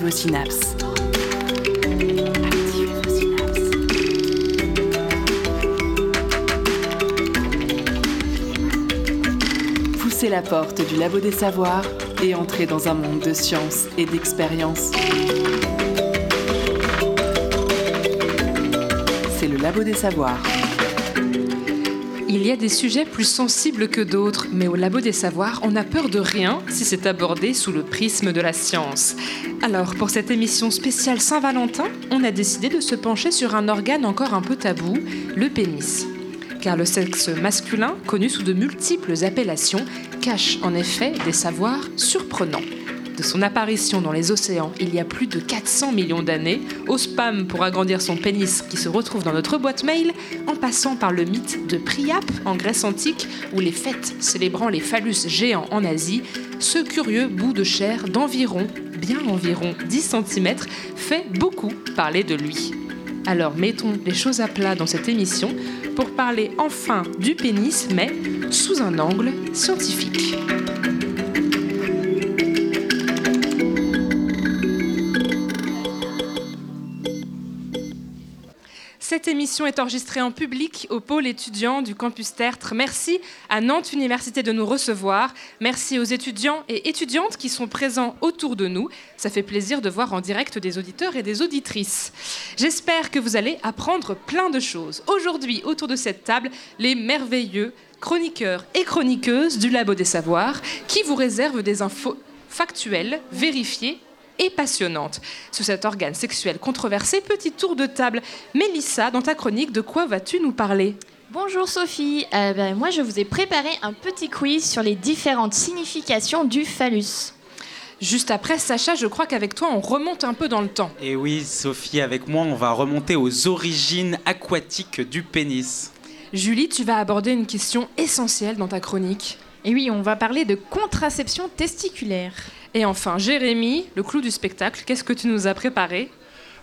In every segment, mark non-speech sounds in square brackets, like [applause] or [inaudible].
Vos synapses. Poussez la porte du labo des savoirs et entrez dans un monde de science et d'expérience. C'est le labo des savoirs. Il y a des sujets plus sensibles que d'autres, mais au Labo des Savoirs, on n'a peur de rien si c'est abordé sous le prisme de la science. Alors, pour cette émission spéciale Saint-Valentin, on a décidé de se pencher sur un organe encore un peu tabou, le pénis. Car le sexe masculin, connu sous de multiples appellations, cache en effet des savoirs surprenants. De son apparition dans les océans il y a plus de 400 millions d'années, au spam pour agrandir son pénis qui se retrouve dans notre boîte mail, en passant par le mythe de Priape en Grèce antique ou les fêtes célébrant les phallus géants en Asie, ce curieux bout de chair d'environ, bien environ 10 cm, fait beaucoup parler de lui. Alors mettons les choses à plat dans cette émission pour parler enfin du pénis, mais sous un angle scientifique. Cette émission est enregistrée en public au pôle étudiant du campus Tertre. Merci à Nantes Université de nous recevoir. Merci aux étudiants et étudiantes qui sont présents autour de nous. Ça fait plaisir de voir en direct des auditeurs et des auditrices. J'espère que vous allez apprendre plein de choses. Aujourd'hui, autour de cette table, les merveilleux chroniqueurs et chroniqueuses du Labo des Savoirs qui vous réservent des infos factuelles, vérifiées et passionnante. Sur cet organe sexuel controversé, petit tour de table. Mélissa, dans ta chronique, de quoi vas-tu nous parler? Bonjour Sophie, Euh, ben, moi je vous ai préparé un petit quiz sur les différentes significations du phallus. Juste après, Sacha, je crois qu'avec toi, on remonte un peu dans le temps. Et oui, Sophie, avec moi, on va remonter aux origines aquatiques du pénis. Julie, tu vas aborder une question essentielle dans ta chronique. Et oui, on va parler de contraception testiculaire. Et enfin, Jérémy, le clou du spectacle, qu'est-ce que tu nous as préparé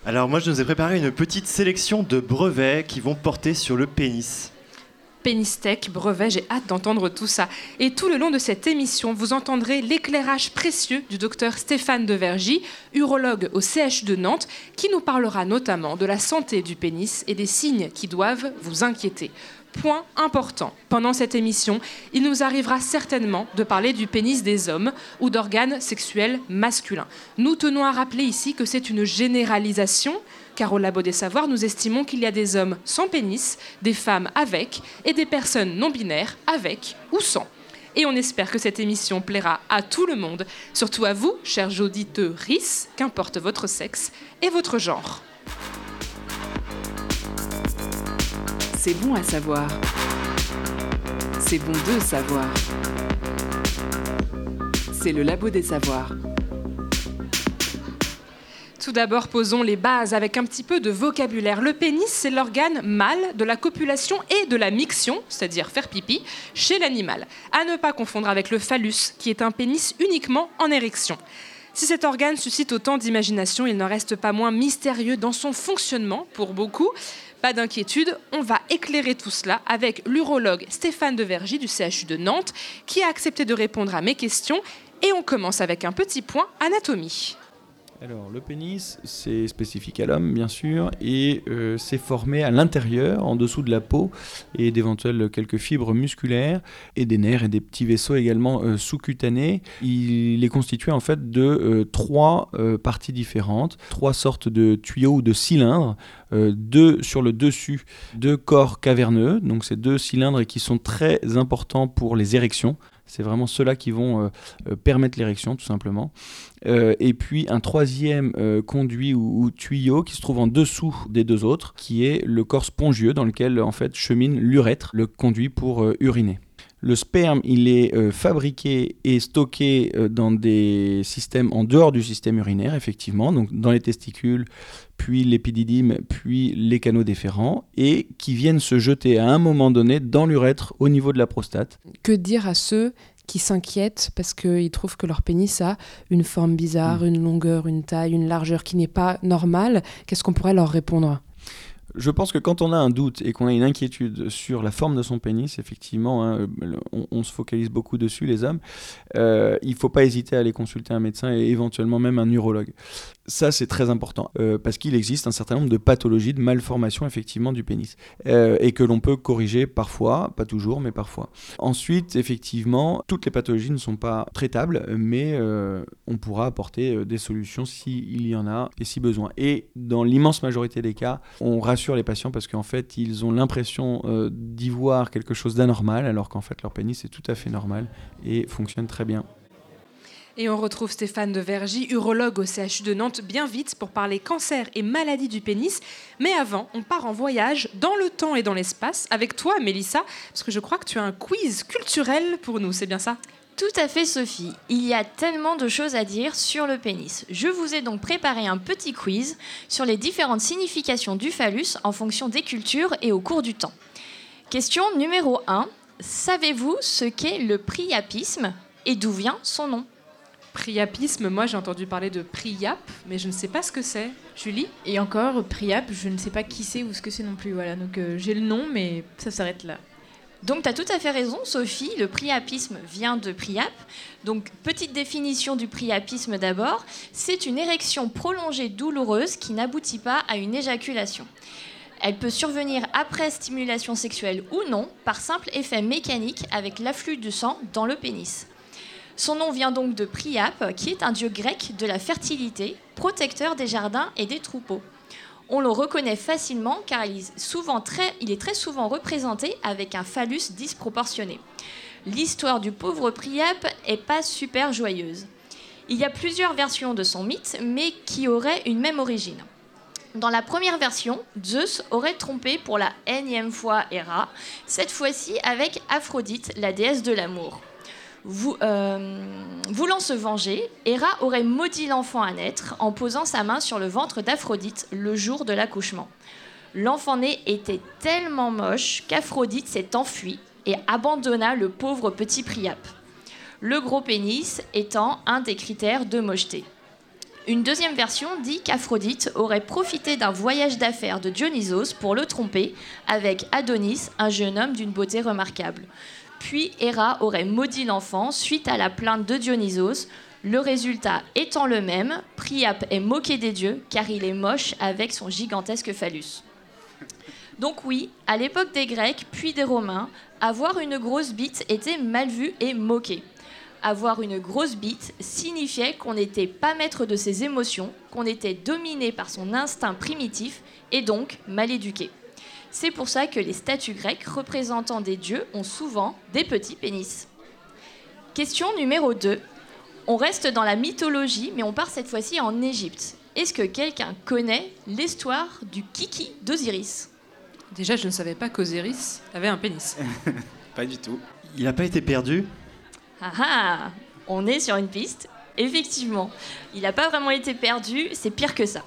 Alors moi je nous ai préparé une petite sélection de brevets qui vont porter sur le pénis. Pénistech, brevet, j'ai hâte d'entendre tout ça. Et tout le long de cette émission, vous entendrez l'éclairage précieux du docteur Stéphane Devergy, urologue au CHU de Nantes, qui nous parlera notamment de la santé du pénis et des signes qui doivent vous inquiéter. Point important, pendant cette émission, il nous arrivera certainement de parler du pénis des hommes ou d'organes sexuels masculins. Nous tenons à rappeler ici que c'est une généralisation, car au Labo des Savoirs, nous estimons qu'il y a des hommes sans pénis, des femmes avec et des personnes non binaires avec ou sans. Et on espère que cette émission plaira à tout le monde, surtout à vous, chers auditeurs qu'importe votre sexe et votre genre. C'est bon à savoir. C'est bon de savoir. C'est le labo des savoirs. Tout d'abord, posons les bases avec un petit peu de vocabulaire. Le pénis, c'est l'organe mâle de la copulation et de la miction, c'est-à-dire faire pipi, chez l'animal. À ne pas confondre avec le phallus, qui est un pénis uniquement en érection. Si cet organe suscite autant d'imagination, il n'en reste pas moins mystérieux dans son fonctionnement pour beaucoup. Pas d'inquiétude, on va éclairer tout cela avec l'urologue Stéphane Devergy du CHU de Nantes, qui a accepté de répondre à mes questions. Et on commence avec un petit point anatomie. Alors, le pénis, c'est spécifique à l'homme, bien sûr, et euh, c'est formé à l'intérieur, en dessous de la peau, et d'éventuelles quelques fibres musculaires, et des nerfs et des petits vaisseaux également euh, sous-cutanés. Il est constitué en fait de euh, trois parties différentes, trois sortes de tuyaux ou de cylindres, deux sur le dessus, deux corps caverneux, donc ces deux cylindres qui sont très importants pour les érections. C'est vraiment ceux-là qui vont euh, euh, permettre l'érection, tout simplement. Euh, et puis un troisième conduit ou, tuyau qui se trouve en dessous des deux autres, qui est le corps spongieux dans lequel en fait chemine l'urètre, le conduit pour uriner. Le sperme, il est euh, fabriqué et stocké euh, dans des systèmes en dehors du système urinaire, effectivement, donc dans les testicules, puis l'épididyme, puis les canaux déférents, et qui viennent se jeter à un moment donné dans l'urètre au niveau de la prostate. Que dire à ceux qui s'inquiètent parce qu'ils trouvent que leur pénis a une forme bizarre, une longueur, une taille, une largeur qui n'est pas normale? Qu'est-ce qu'on pourrait leur répondre? Je pense que quand on a un doute et qu'on a une inquiétude sur la forme de son pénis, effectivement, hein, on, se focalise beaucoup dessus, les hommes, euh, il ne faut pas hésiter à aller consulter un médecin et éventuellement même un urologue. Ça, c'est très important euh, parce qu'il existe un certain nombre de pathologies, de malformations effectivement du pénis euh, et que l'on peut corriger parfois, pas toujours, mais parfois. Ensuite, effectivement, toutes les pathologies ne sont pas traitables, mais euh, on pourra apporter des solutions s'il y en a et si besoin. Et dans l'immense majorité des cas, on rassure les patients parce qu'en fait, ils ont l'impression d'y voir quelque chose d'anormal alors qu'en fait, leur pénis est tout à fait normal et fonctionne très bien. Et on retrouve Stéphane de Vergy, urologue au CHU de Nantes, bien vite pour parler cancer et maladie du pénis. Mais avant, on part en voyage dans le temps et dans l'espace avec toi, Mélissa, parce que je crois que tu as un quiz culturel pour nous, c'est bien ça? Tout à fait Sophie, il y a tellement de choses à dire sur le pénis. Je vous ai donc préparé un petit quiz sur les différentes significations du phallus en fonction des cultures et au cours du temps. Question numéro 1. Savez-vous ce qu'est le priapisme et d'où vient son nom? Priapisme, moi j'ai entendu parler de Priap, mais je ne sais pas ce que c'est. Julie Et encore, Priap, je ne sais pas qui c'est ou ce que c'est non plus. Voilà, donc euh, j'ai le nom, mais ça s'arrête là. Donc tu as tout à fait raison, Sophie. Le priapisme vient de priap. Donc petite définition du priapisme d'abord. C'est une érection prolongée douloureuse qui n'aboutit pas à une éjaculation. Elle peut survenir après stimulation sexuelle ou non, par simple effet mécanique avec l'afflux du sang dans le pénis. Son nom vient donc de Priap, qui est un dieu grec de la fertilité, protecteur des jardins et des troupeaux. On le reconnaît facilement car il est, très, souvent représenté avec un phallus disproportionné. L'histoire du pauvre Priap est pas super joyeuse. Il y a plusieurs versions de son mythe, mais qui auraient une même origine. Dans la première version, Zeus aurait trompé pour la énième fois Héra, cette fois-ci avec Aphrodite, la déesse de l'amour. Euh, voulant se venger, Héra aurait maudit l'enfant à naître en posant sa main sur le ventre d'Aphrodite le jour de l'accouchement. L'enfant né était tellement moche qu'Aphrodite s'est enfuie et abandonna le pauvre petit Priap. Le gros pénis étant un des critères de mocheté. Une deuxième version dit qu'Aphrodite aurait profité d'un voyage d'affaires de Dionysos pour le tromper avec Adonis, un jeune homme d'une beauté remarquable. Puis Héra aurait maudit l'enfant suite à la plainte de Dionysos. Le résultat étant le même, Priap est moqué des dieux car il est moche avec son gigantesque phallus. Donc oui, à l'époque des Grecs puis des Romains, avoir une grosse bite était mal vu et moqué. Avoir une grosse bite signifiait qu'on n'était pas maître de ses émotions, qu'on était dominé par son instinct primitif et donc mal éduqué. C'est pour ça que les statues grecques représentant des dieux ont souvent des petits pénis. Question numéro 2. On reste dans la mythologie, mais on part cette fois-ci en Égypte. Est-ce que quelqu'un connaît l'histoire du kiki d'Osiris? Déjà, je ne savais pas qu'Osiris avait un pénis. [laughs] pas du tout. Il n'a pas été perdu? Ah ah On est sur une piste. Effectivement, il n'a pas vraiment été perdu, c'est pire que ça.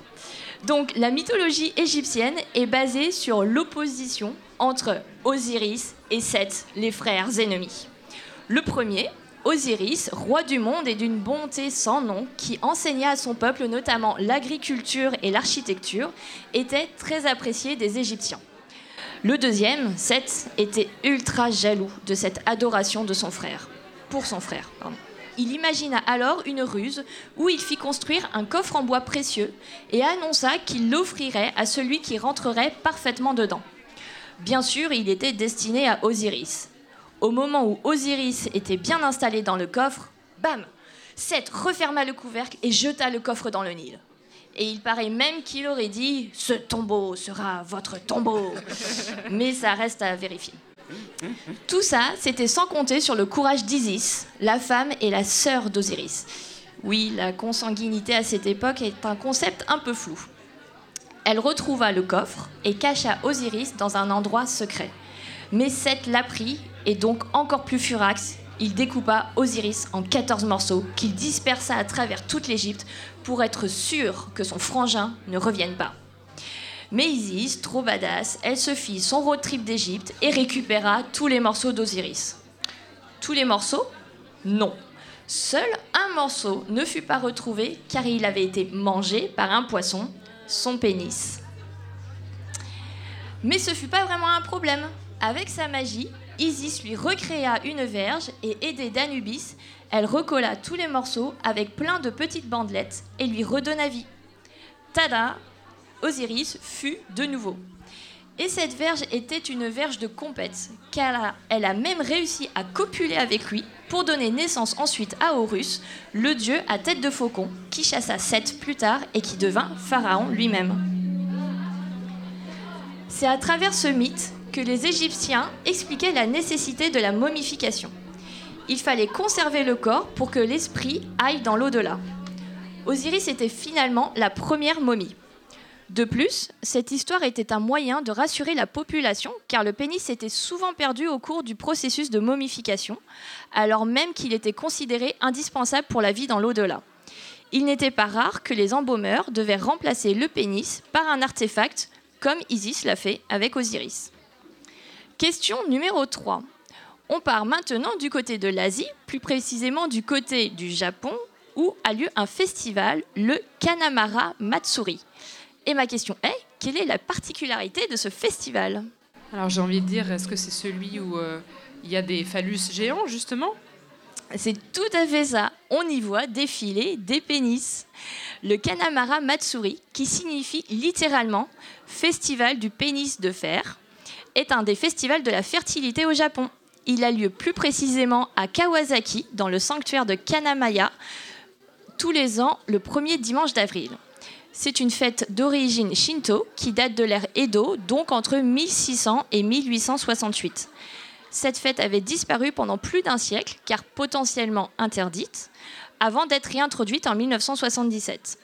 Donc la mythologie égyptienne est basée sur l'opposition entre Osiris et Seth, les frères ennemis. Le premier, Osiris, roi du monde et d'une bonté sans nom, qui enseigna à son peuple notamment l'agriculture et l'architecture, était très apprécié des Égyptiens. Le deuxième, Seth, était ultra jaloux de cette adoration de son frère, pour son frère. Pardon. Il imagina alors une ruse où il fit construire un coffre en bois précieux et annonça qu'il l'offrirait à celui qui rentrerait parfaitement dedans. Bien sûr, il était destiné à Osiris. Au moment où Osiris était bien installé dans le coffre, bam Seth referma le couvercle et jeta le coffre dans le Nil. Et il paraît même qu'il aurait dit Ce tombeau sera votre tombeau. Mais ça reste à vérifier. Tout ça, c'était sans compter sur le courage d'Isis, la femme et la sœur d'Osiris. Oui, la consanguinité à cette époque est un concept un peu flou. Elle retrouva le coffre et cacha Osiris dans un endroit secret. Mais Seth l'apprit et donc encore plus furax, il découpa Osiris en 14 morceaux qu'il dispersa à travers toute l'Égypte pour être sûr que son frangin ne revienne pas. Mais Isis, trop badass, elle se fit son road trip d'Égypte et récupéra tous les morceaux d'Osiris. Tous les morceaux? Non. Seul un morceau ne fut pas retrouvé car il avait été mangé par un poisson, son pénis. Mais ce fut pas vraiment un problème. Avec sa magie, Isis lui recréa une verge et aidée d'Anubis, elle recolla tous les morceaux avec plein de petites bandelettes et lui redonna vie. Tada Osiris fut de nouveau. Et cette verge était une verge de compète, car elle a même réussi à copuler avec lui pour donner naissance ensuite à Horus, le dieu à tête de faucon, qui chassa Seth plus tard et qui devint Pharaon lui-même. C'est à travers ce mythe que les Égyptiens expliquaient la nécessité de la momification. Il fallait conserver le corps pour que l'esprit aille dans l'au-delà. Osiris était finalement la première momie. De plus, cette histoire était un moyen de rassurer la population car le pénis était souvent perdu au cours du processus de momification, alors même qu'il était considéré indispensable pour la vie dans l'au-delà. Il n'était pas rare que les embaumeurs devaient remplacer le pénis par un artefact, comme Isis l'a fait avec Osiris. Question numéro 3. On part maintenant du côté de l'Asie, plus précisément du côté du Japon, où a lieu un festival, le Kanamara Matsuri. Et ma question est, quelle est la particularité de ce festival Alors j'ai envie de dire, est-ce que c'est celui où euh, il y a des phallus géants, justement? C'est tout à fait ça. On y voit défiler des pénis. Le Kanamara Matsuri, qui signifie littéralement Festival du pénis de fer, est un des festivals de la fertilité au Japon. Il a lieu plus précisément à Kawasaki, dans le sanctuaire de Kanamaya, tous les ans le premier dimanche d'avril. C'est une fête d'origine shinto qui date de l'ère Edo, donc entre 1600 et 1868. Cette fête avait disparu pendant plus d'un siècle, car potentiellement interdite, avant d'être réintroduite en 1977.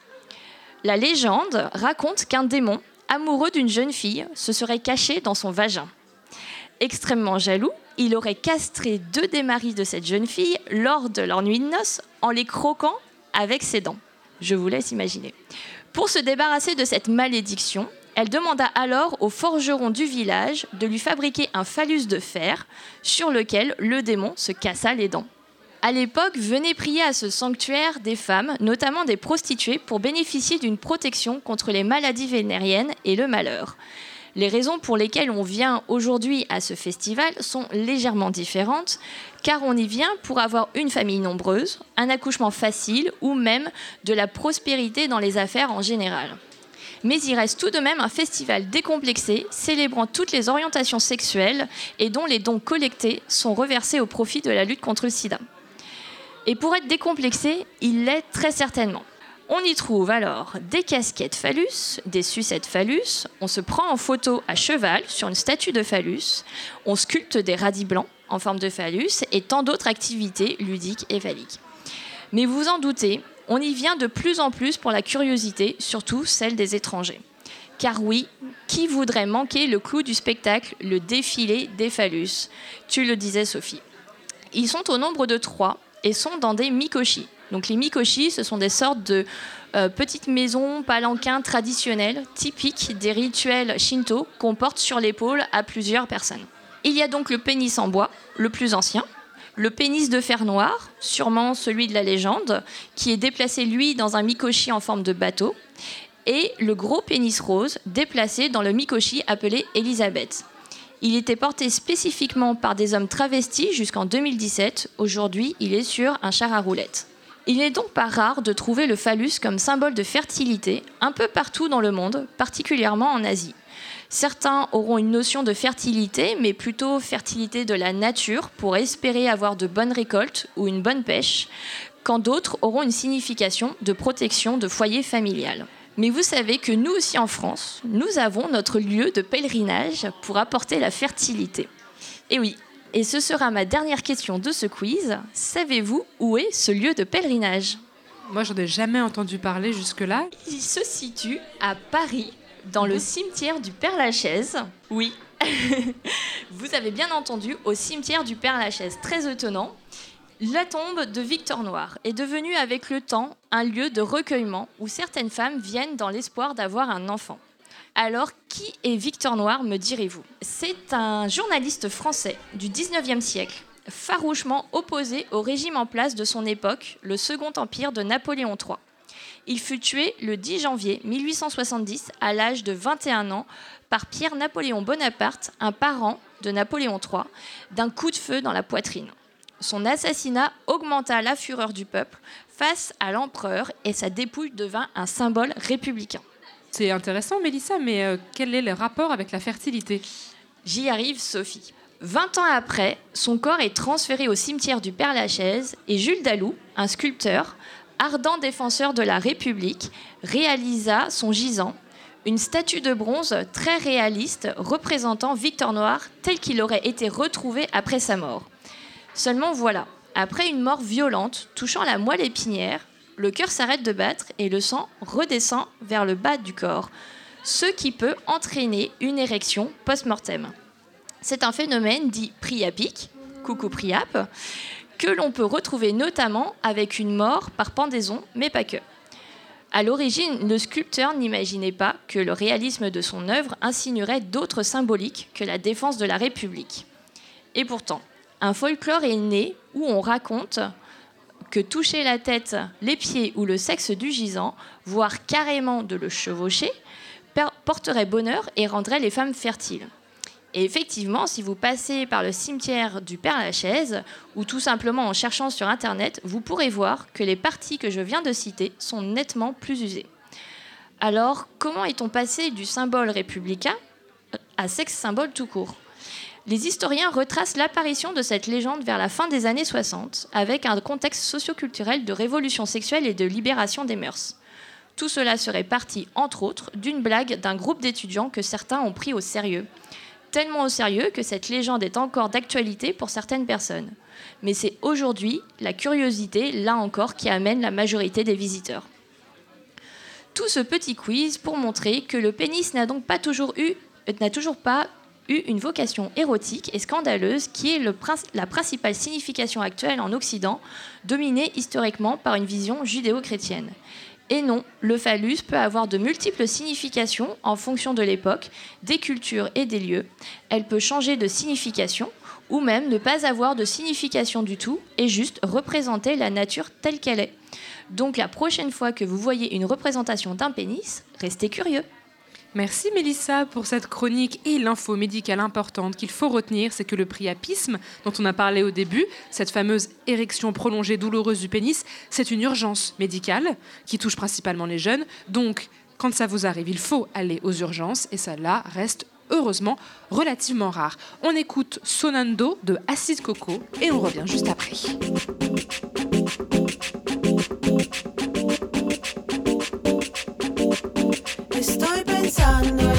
La légende raconte qu'un démon, amoureux d'une jeune fille, se serait caché dans son vagin. Extrêmement jaloux, il aurait castré deux des maris de cette jeune fille lors de leur nuit de noces en les croquant avec ses dents. Je vous laisse imaginer. Pour se débarrasser de cette malédiction, elle demanda alors au forgeron du village de lui fabriquer un phallus de fer sur lequel le démon se cassa les dents. À l'époque, venaient prier à ce sanctuaire des femmes, notamment des prostituées, pour bénéficier d'une protection contre les maladies vénériennes et le malheur. Les raisons pour lesquelles on vient aujourd'hui à ce festival sont légèrement différentes, car on y vient pour avoir une famille nombreuse, un accouchement facile ou même de la prospérité dans les affaires en général. Mais il reste tout de même un festival décomplexé, célébrant toutes les orientations sexuelles et dont les dons collectés sont reversés au profit de la lutte contre le sida. Et pour être décomplexé, il l'est très certainement. On y trouve alors des casquettes phallus, des sucettes phallus, on se prend en photo à cheval sur une statue de phallus, on sculpte des radis blancs en forme de phallus et tant d'autres activités ludiques et phalliques. Mais vous vous en doutez, on y vient de plus en plus pour la curiosité, surtout celle des étrangers. Car oui, qui voudrait manquer le clou du spectacle, le défilé des phallus? Tu le disais Sophie. Ils sont au nombre de trois et sont dans des mikoshi. Donc les mikoshi, ce sont des sortes de euh, petites maisons palanquins traditionnelles, typiques des rituels shinto qu'on porte sur l'épaule à plusieurs personnes. Il y a donc le pénis en bois, le plus ancien, le pénis de fer noir, sûrement celui de la légende, qui est déplacé lui dans un mikoshi en forme de bateau, et le gros pénis rose, déplacé dans le mikoshi appelé Elisabeth. Il était porté spécifiquement par des hommes travestis jusqu'en 2017. Aujourd'hui, il est sur un char à roulettes. Il n'est donc pas rare de trouver le phallus comme symbole de fertilité un peu partout dans le monde, particulièrement en Asie. Certains auront une notion de fertilité, mais plutôt fertilité de la nature pour espérer avoir de bonnes récoltes ou une bonne pêche, quand d'autres auront une signification de protection de foyer familial. Mais vous savez que nous aussi en France, nous avons notre lieu de pèlerinage pour apporter la fertilité. Et oui, et ce sera ma dernière question de ce quiz. Savez-vous où est ce lieu de pèlerinage? Moi, j'en ai jamais entendu parler jusque-là. Il se situe à Paris, dans le cimetière du Père-Lachaise. Oui, [laughs] vous avez bien entendu, au cimetière du Père-Lachaise. Très étonnant. La tombe de Victor Noir est devenue avec le temps un lieu de recueillement où certaines femmes viennent dans l'espoir d'avoir un enfant. Alors, qui est Victor Noir, me direz-vous C'est un journaliste français du 19e siècle, farouchement opposé au régime en place de son époque, le Second Empire de Napoléon III. Il fut tué le 10 janvier 1870 à l'âge de 21 ans par Pierre-Napoléon Bonaparte, un parent de Napoléon III, d'un coup de feu dans la poitrine. Son assassinat augmenta la fureur du peuple face à l'empereur et sa dépouille devint un symbole républicain. C'est intéressant, Mélissa, mais euh, quel est le rapport avec la fertilité? J'y arrive, Sophie. 20 ans après, son corps est transféré au cimetière du Père-Lachaise et Jules Dalou, un sculpteur, ardent défenseur de la République, réalisa son gisant, une statue de bronze très réaliste représentant Victor Noir tel qu'il aurait été retrouvé après sa mort. Seulement voilà, après une mort violente touchant la moelle épinière, le cœur s'arrête de battre et le sang redescend vers le bas du corps, ce qui peut entraîner une érection post-mortem. C'est un phénomène dit priapique, coucou priap, que l'on peut retrouver notamment avec une mort par pendaison, mais pas que. À l'origine, le sculpteur n'imaginait pas que le réalisme de son œuvre insinuerait d'autres symboliques que la défense de la République. Et pourtant, un folklore est né où on raconte que toucher la tête, les pieds ou le sexe du gisant, voire carrément de le chevaucher, porterait bonheur et rendrait les femmes fertiles. Et effectivement, si vous passez par le cimetière du Père-Lachaise, ou tout simplement en cherchant sur Internet, vous pourrez voir que les parties que je viens de citer sont nettement plus usées. Alors, comment est-on passé du symbole républicain à sexe symbole tout court? Les historiens retracent l'apparition de cette légende vers la fin des années 60, avec un contexte socioculturel de révolution sexuelle et de libération des mœurs. Tout cela serait parti, entre autres, d'une blague d'un groupe d'étudiants que certains ont pris au sérieux. Tellement au sérieux que cette légende est encore d'actualité pour certaines personnes. Mais c'est aujourd'hui la curiosité, là encore, qui amène la majorité des visiteurs. Tout ce petit quiz pour montrer que le pénis n'a donc pas toujours eu n'a toujours pas eu une vocation érotique et scandaleuse qui est le, la principale signification actuelle en Occident, dominée historiquement par une vision judéo-chrétienne. Et non, le phallus peut avoir de multiples significations en fonction de l'époque, des cultures et des lieux. Elle peut changer de signification ou même ne pas avoir de signification du tout et juste représenter la nature telle qu'elle est. Donc la prochaine fois que vous voyez une représentation d'un pénis, restez curieux. Merci Mélissa pour cette chronique et l'info médicale importante qu'il faut retenir, c'est que le priapisme dont on a parlé au début, cette fameuse érection prolongée douloureuse du pénis, c'est une urgence médicale qui touche principalement les jeunes. Donc, quand ça vous arrive, il faut aller aux urgences et ça là reste heureusement relativement rare. On écoute Sonando de Acid Coco et on revient juste après. It's on the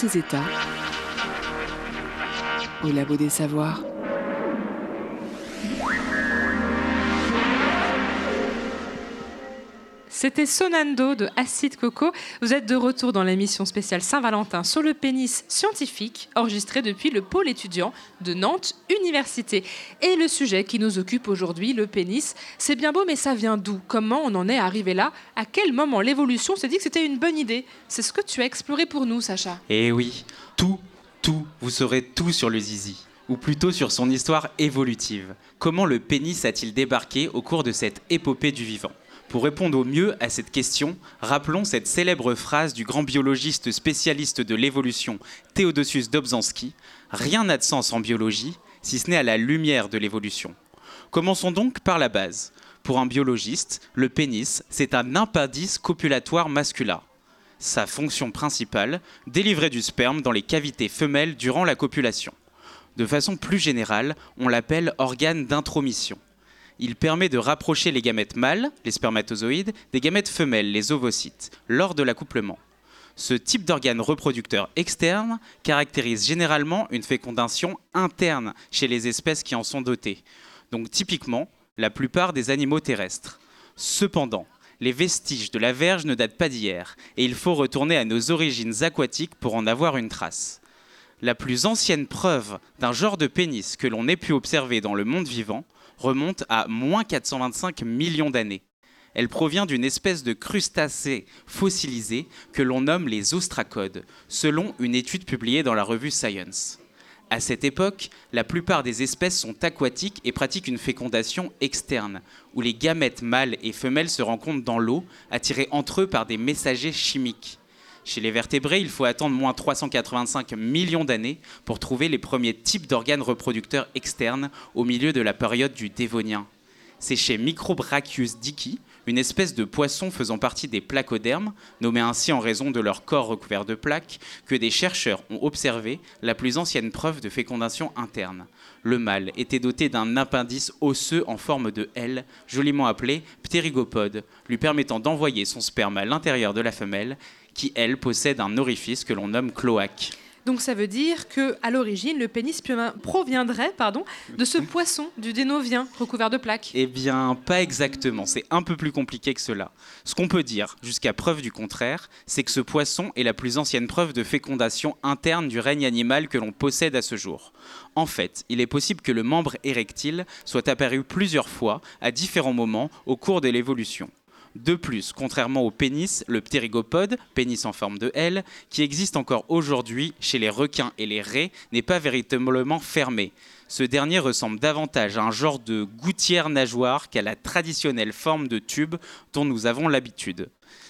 ses états. Au labo des savoirs. C'était Sonando de Acide Coco. Vous êtes de retour dans l'émission spéciale Saint-Valentin sur le pénis scientifique, enregistrée depuis le pôle étudiant de Nantes Université. Et le sujet qui nous occupe aujourd'hui, le pénis, c'est bien beau, mais ça vient d'où? Comment on en est arrivé là? À quel moment l'évolution s'est dit que c'était une bonne idée? C'est ce que tu as exploré pour nous, Sacha. Eh oui, tout, tout, vous saurez tout sur le zizi. Ou plutôt sur son histoire évolutive. Comment le pénis a-t-il débarqué au cours de cette épopée du vivant? Pour répondre au mieux à cette question, rappelons cette célèbre phrase du grand biologiste spécialiste de l'évolution Théodosius Dobzhansky Rien n'a de sens en biologie, si ce n'est à la lumière de l'évolution. Commençons donc par la base. Pour un biologiste, le pénis, c'est un impendice copulatoire masculin. Sa fonction principale, délivrer du sperme dans les cavités femelles durant la copulation. De façon plus générale, on l'appelle organe d'intromission il permet de rapprocher les gamètes mâles, les spermatozoïdes, des gamètes femelles, les ovocytes, lors de l'accouplement. Ce type d'organe reproducteur externe caractérise généralement une fécondation interne chez les espèces qui en sont dotées, donc typiquement la plupart des animaux terrestres. Cependant, les vestiges de la verge ne datent pas d'hier, et il faut retourner à nos origines aquatiques pour en avoir une trace. La plus ancienne preuve d'un genre de pénis que l'on ait pu observer dans le monde vivant remonte à moins 425 millions d'années. Elle provient d'une espèce de crustacé fossilisé que l'on nomme les ostracodes, selon une étude publiée dans la revue Science. À cette époque, la plupart des espèces sont aquatiques et pratiquent une fécondation externe, où les gamètes mâles et femelles se rencontrent dans l'eau, attirés entre eux par des messagers chimiques. Chez les vertébrés, il faut attendre moins 385 millions d'années pour trouver les premiers types d'organes reproducteurs externes au milieu de la période du Dévonien. C'est chez Microbrachius dicki, une espèce de poisson faisant partie des placodermes, nommée ainsi en raison de leur corps recouvert de plaques, que des chercheurs ont observé la plus ancienne preuve de fécondation interne. Le mâle était doté d'un appendice osseux en forme de L, joliment appelé ptérygopode, lui permettant d'envoyer son sperme à l'intérieur de la femelle qui, elle, possède un orifice que l'on nomme cloaque. Donc ça veut dire que à l'origine, le pénis proviendrait pardon, de ce poisson du dénovien recouvert de plaques. Eh bien, pas exactement. C'est un peu plus compliqué que cela. Ce qu'on peut dire, jusqu'à preuve du contraire, c'est que ce poisson est la plus ancienne preuve de fécondation interne du règne animal que l'on possède à ce jour. En fait, il est possible que le membre érectile soit apparu plusieurs fois à différents moments au cours de l'évolution. De plus, contrairement au pénis, le ptérygopode, pénis en forme de L, qui existe encore aujourd'hui chez les requins et les raies, n'est pas véritablement fermé. Ce dernier ressemble davantage à un genre de gouttière nageoire qu'à la traditionnelle forme de tube dont nous avons l'habitude.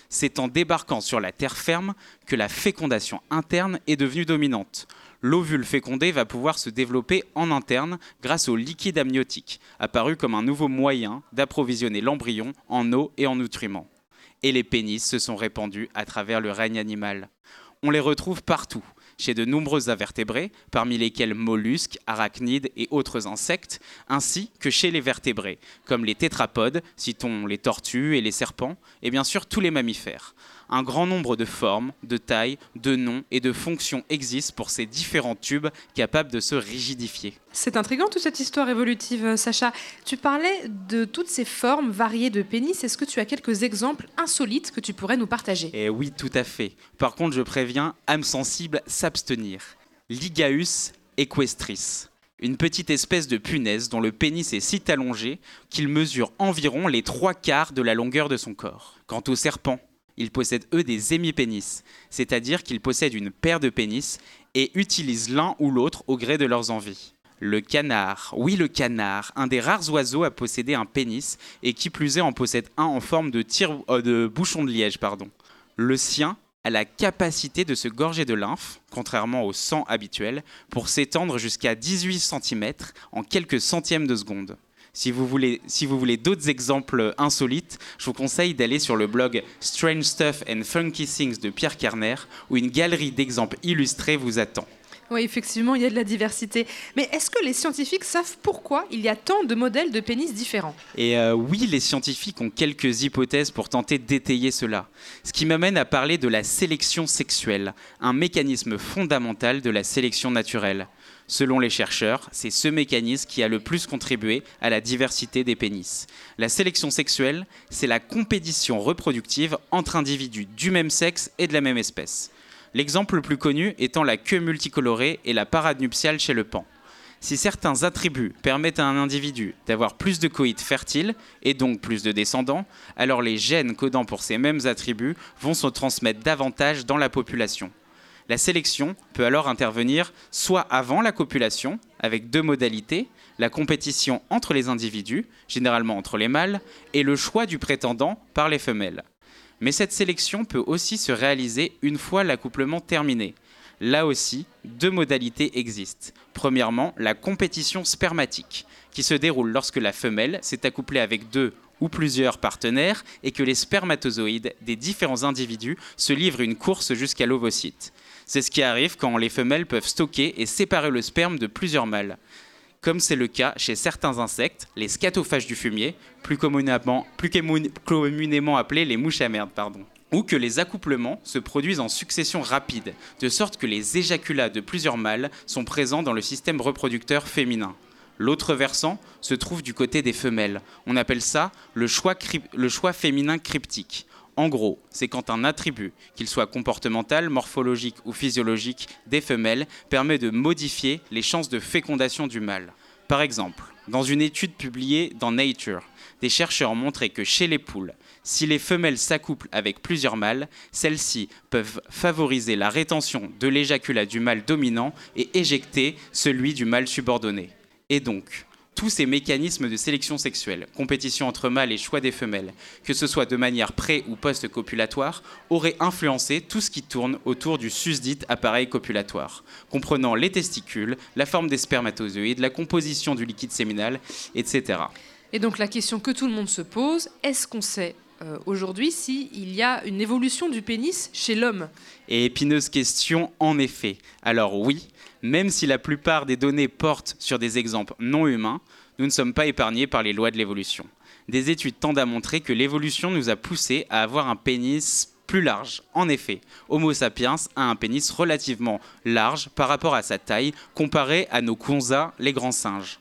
C'est en débarquant sur la terre ferme que la fécondation interne est devenue dominante l'ovule fécondé va pouvoir se développer en interne grâce au liquide amniotique, apparu comme un nouveau moyen d'approvisionner l'embryon en eau et en nutriments. Et les pénis se sont répandus à travers le règne animal. On les retrouve partout, chez de nombreux invertébrés, parmi lesquels mollusques, arachnides et autres insectes, ainsi que chez les vertébrés, comme les tétrapodes, citons les tortues et les serpents, et bien sûr tous les mammifères un grand nombre de formes, de tailles, de noms et de fonctions existent pour ces différents tubes capables de se rigidifier. C'est intriguant toute cette histoire évolutive, euh, Sacha. Tu parlais de toutes ces formes variées de pénis. Est-ce que tu as quelques exemples insolites que tu pourrais nous partager? Eh oui, tout à fait. Par contre, je préviens, âme sensible, s'abstenir. Ligaus equestris une petite espèce de punaise dont le pénis est si allongé qu'il mesure environ les trois quarts de la longueur de son corps. Quant aux serpents, ils possèdent eux des hémipénis, c'est-à-dire qu'ils possèdent une paire de pénis et utilisent l'un ou l'autre au gré de leurs envies. Le canard, oui le canard, un des rares oiseaux à posséder un pénis et qui plus est en possède un en forme de, euh, bouchon de liège. Pardon. Le sien a la capacité de se gorger de lymphe, contrairement au sang habituel, pour s'étendre jusqu'à 18 cm en quelques centièmes de seconde. Si vous voulez, si vous voulez d'autres exemples insolites, je vous conseille d'aller sur le blog Strange Stuff and Funky Things de Pierre Carner, où une galerie d'exemples illustrés vous attend. Oui, effectivement, il y a de la diversité. Mais est-ce que les scientifiques savent pourquoi il y a tant de modèles de pénis différents? Et euh, oui, les scientifiques ont quelques hypothèses pour tenter d'étayer cela. Ce qui m'amène à parler de la sélection sexuelle, un mécanisme fondamental de la sélection naturelle. Selon les chercheurs, c'est ce mécanisme qui a le plus contribué à la diversité des pénis. La sélection sexuelle, c'est la compétition reproductive entre individus du même sexe et de la même espèce. L'exemple le plus connu étant la queue multicolorée et la parade nuptiale chez le pan. Si certains attributs permettent à un individu d'avoir plus de coïts fertiles et donc plus de descendants, alors les gènes codant pour ces mêmes attributs vont se transmettre davantage dans la population. La sélection peut alors intervenir soit avant la copulation, avec deux modalités, la compétition entre les individus, généralement entre les mâles, et le choix du prétendant par les femelles. Mais cette sélection peut aussi se réaliser une fois l'accouplement terminé. Là aussi, deux modalités existent. Premièrement, la compétition spermatique, qui se déroule lorsque la femelle s'est accouplée avec deux ou plusieurs partenaires et que les spermatozoïdes des différents individus se livrent une course jusqu'à l'ovocyte. C'est ce qui arrive quand les femelles peuvent stocker et séparer le sperme de plusieurs mâles comme c'est le cas chez certains insectes, les scatophages du fumier, plus communément, appelés les mouches à merde, pardon. Ou que les accouplements se produisent en succession rapide, de sorte que les éjaculats de plusieurs mâles sont présents dans le système reproducteur féminin. L'autre versant se trouve du côté des femelles. On appelle ça le choix féminin cryptique. En gros, c'est quand un attribut, qu'il soit comportemental, morphologique ou physiologique, des femelles permet de modifier les chances de fécondation du mâle. Par exemple, dans une étude publiée dans Nature, des chercheurs ont montré que chez les poules, si les femelles s'accouplent avec plusieurs mâles, celles-ci peuvent favoriser la rétention de l'éjaculat du mâle dominant et éjecter celui du mâle subordonné. Et donc, tous ces mécanismes de sélection sexuelle, compétition entre mâles et choix des femelles, que ce soit de manière pré- ou post-copulatoire, auraient influencé tout ce qui tourne autour du susdit appareil copulatoire, comprenant les testicules, la forme des spermatozoïdes, la composition du liquide séminal, etc. Et donc la question que tout le monde se pose, est-ce qu'on sait euh, aujourd'hui s'il y a une évolution du pénis chez l'homme? Et épineuse question en effet. Alors oui, même si la plupart des données portent sur des exemples non humains, nous ne sommes pas épargnés par les lois de l'évolution. Des études tendent à montrer que l'évolution nous a poussés à avoir un pénis plus large. En effet, Homo sapiens a un pénis relativement large par rapport à sa taille comparé à nos cousins, les grands singes.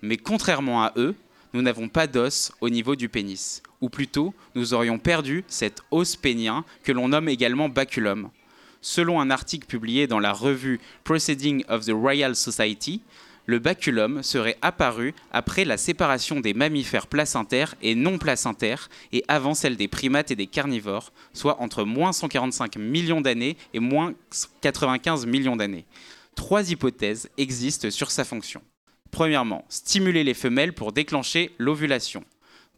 Mais contrairement à eux, nous n'avons pas d'os au niveau du pénis. Ou plutôt, nous aurions perdu cet os pénien que l'on nomme également baculum. Selon un article publié dans la revue Proceeding of the Royal Society, le baculum serait apparu après la séparation des mammifères placentaires et non placentaires et avant celle des primates et des carnivores, soit entre moins 145 millions d'années et moins 95 millions d'années. Trois hypothèses existent sur sa fonction. Premièrement, stimuler les femelles pour déclencher l'ovulation.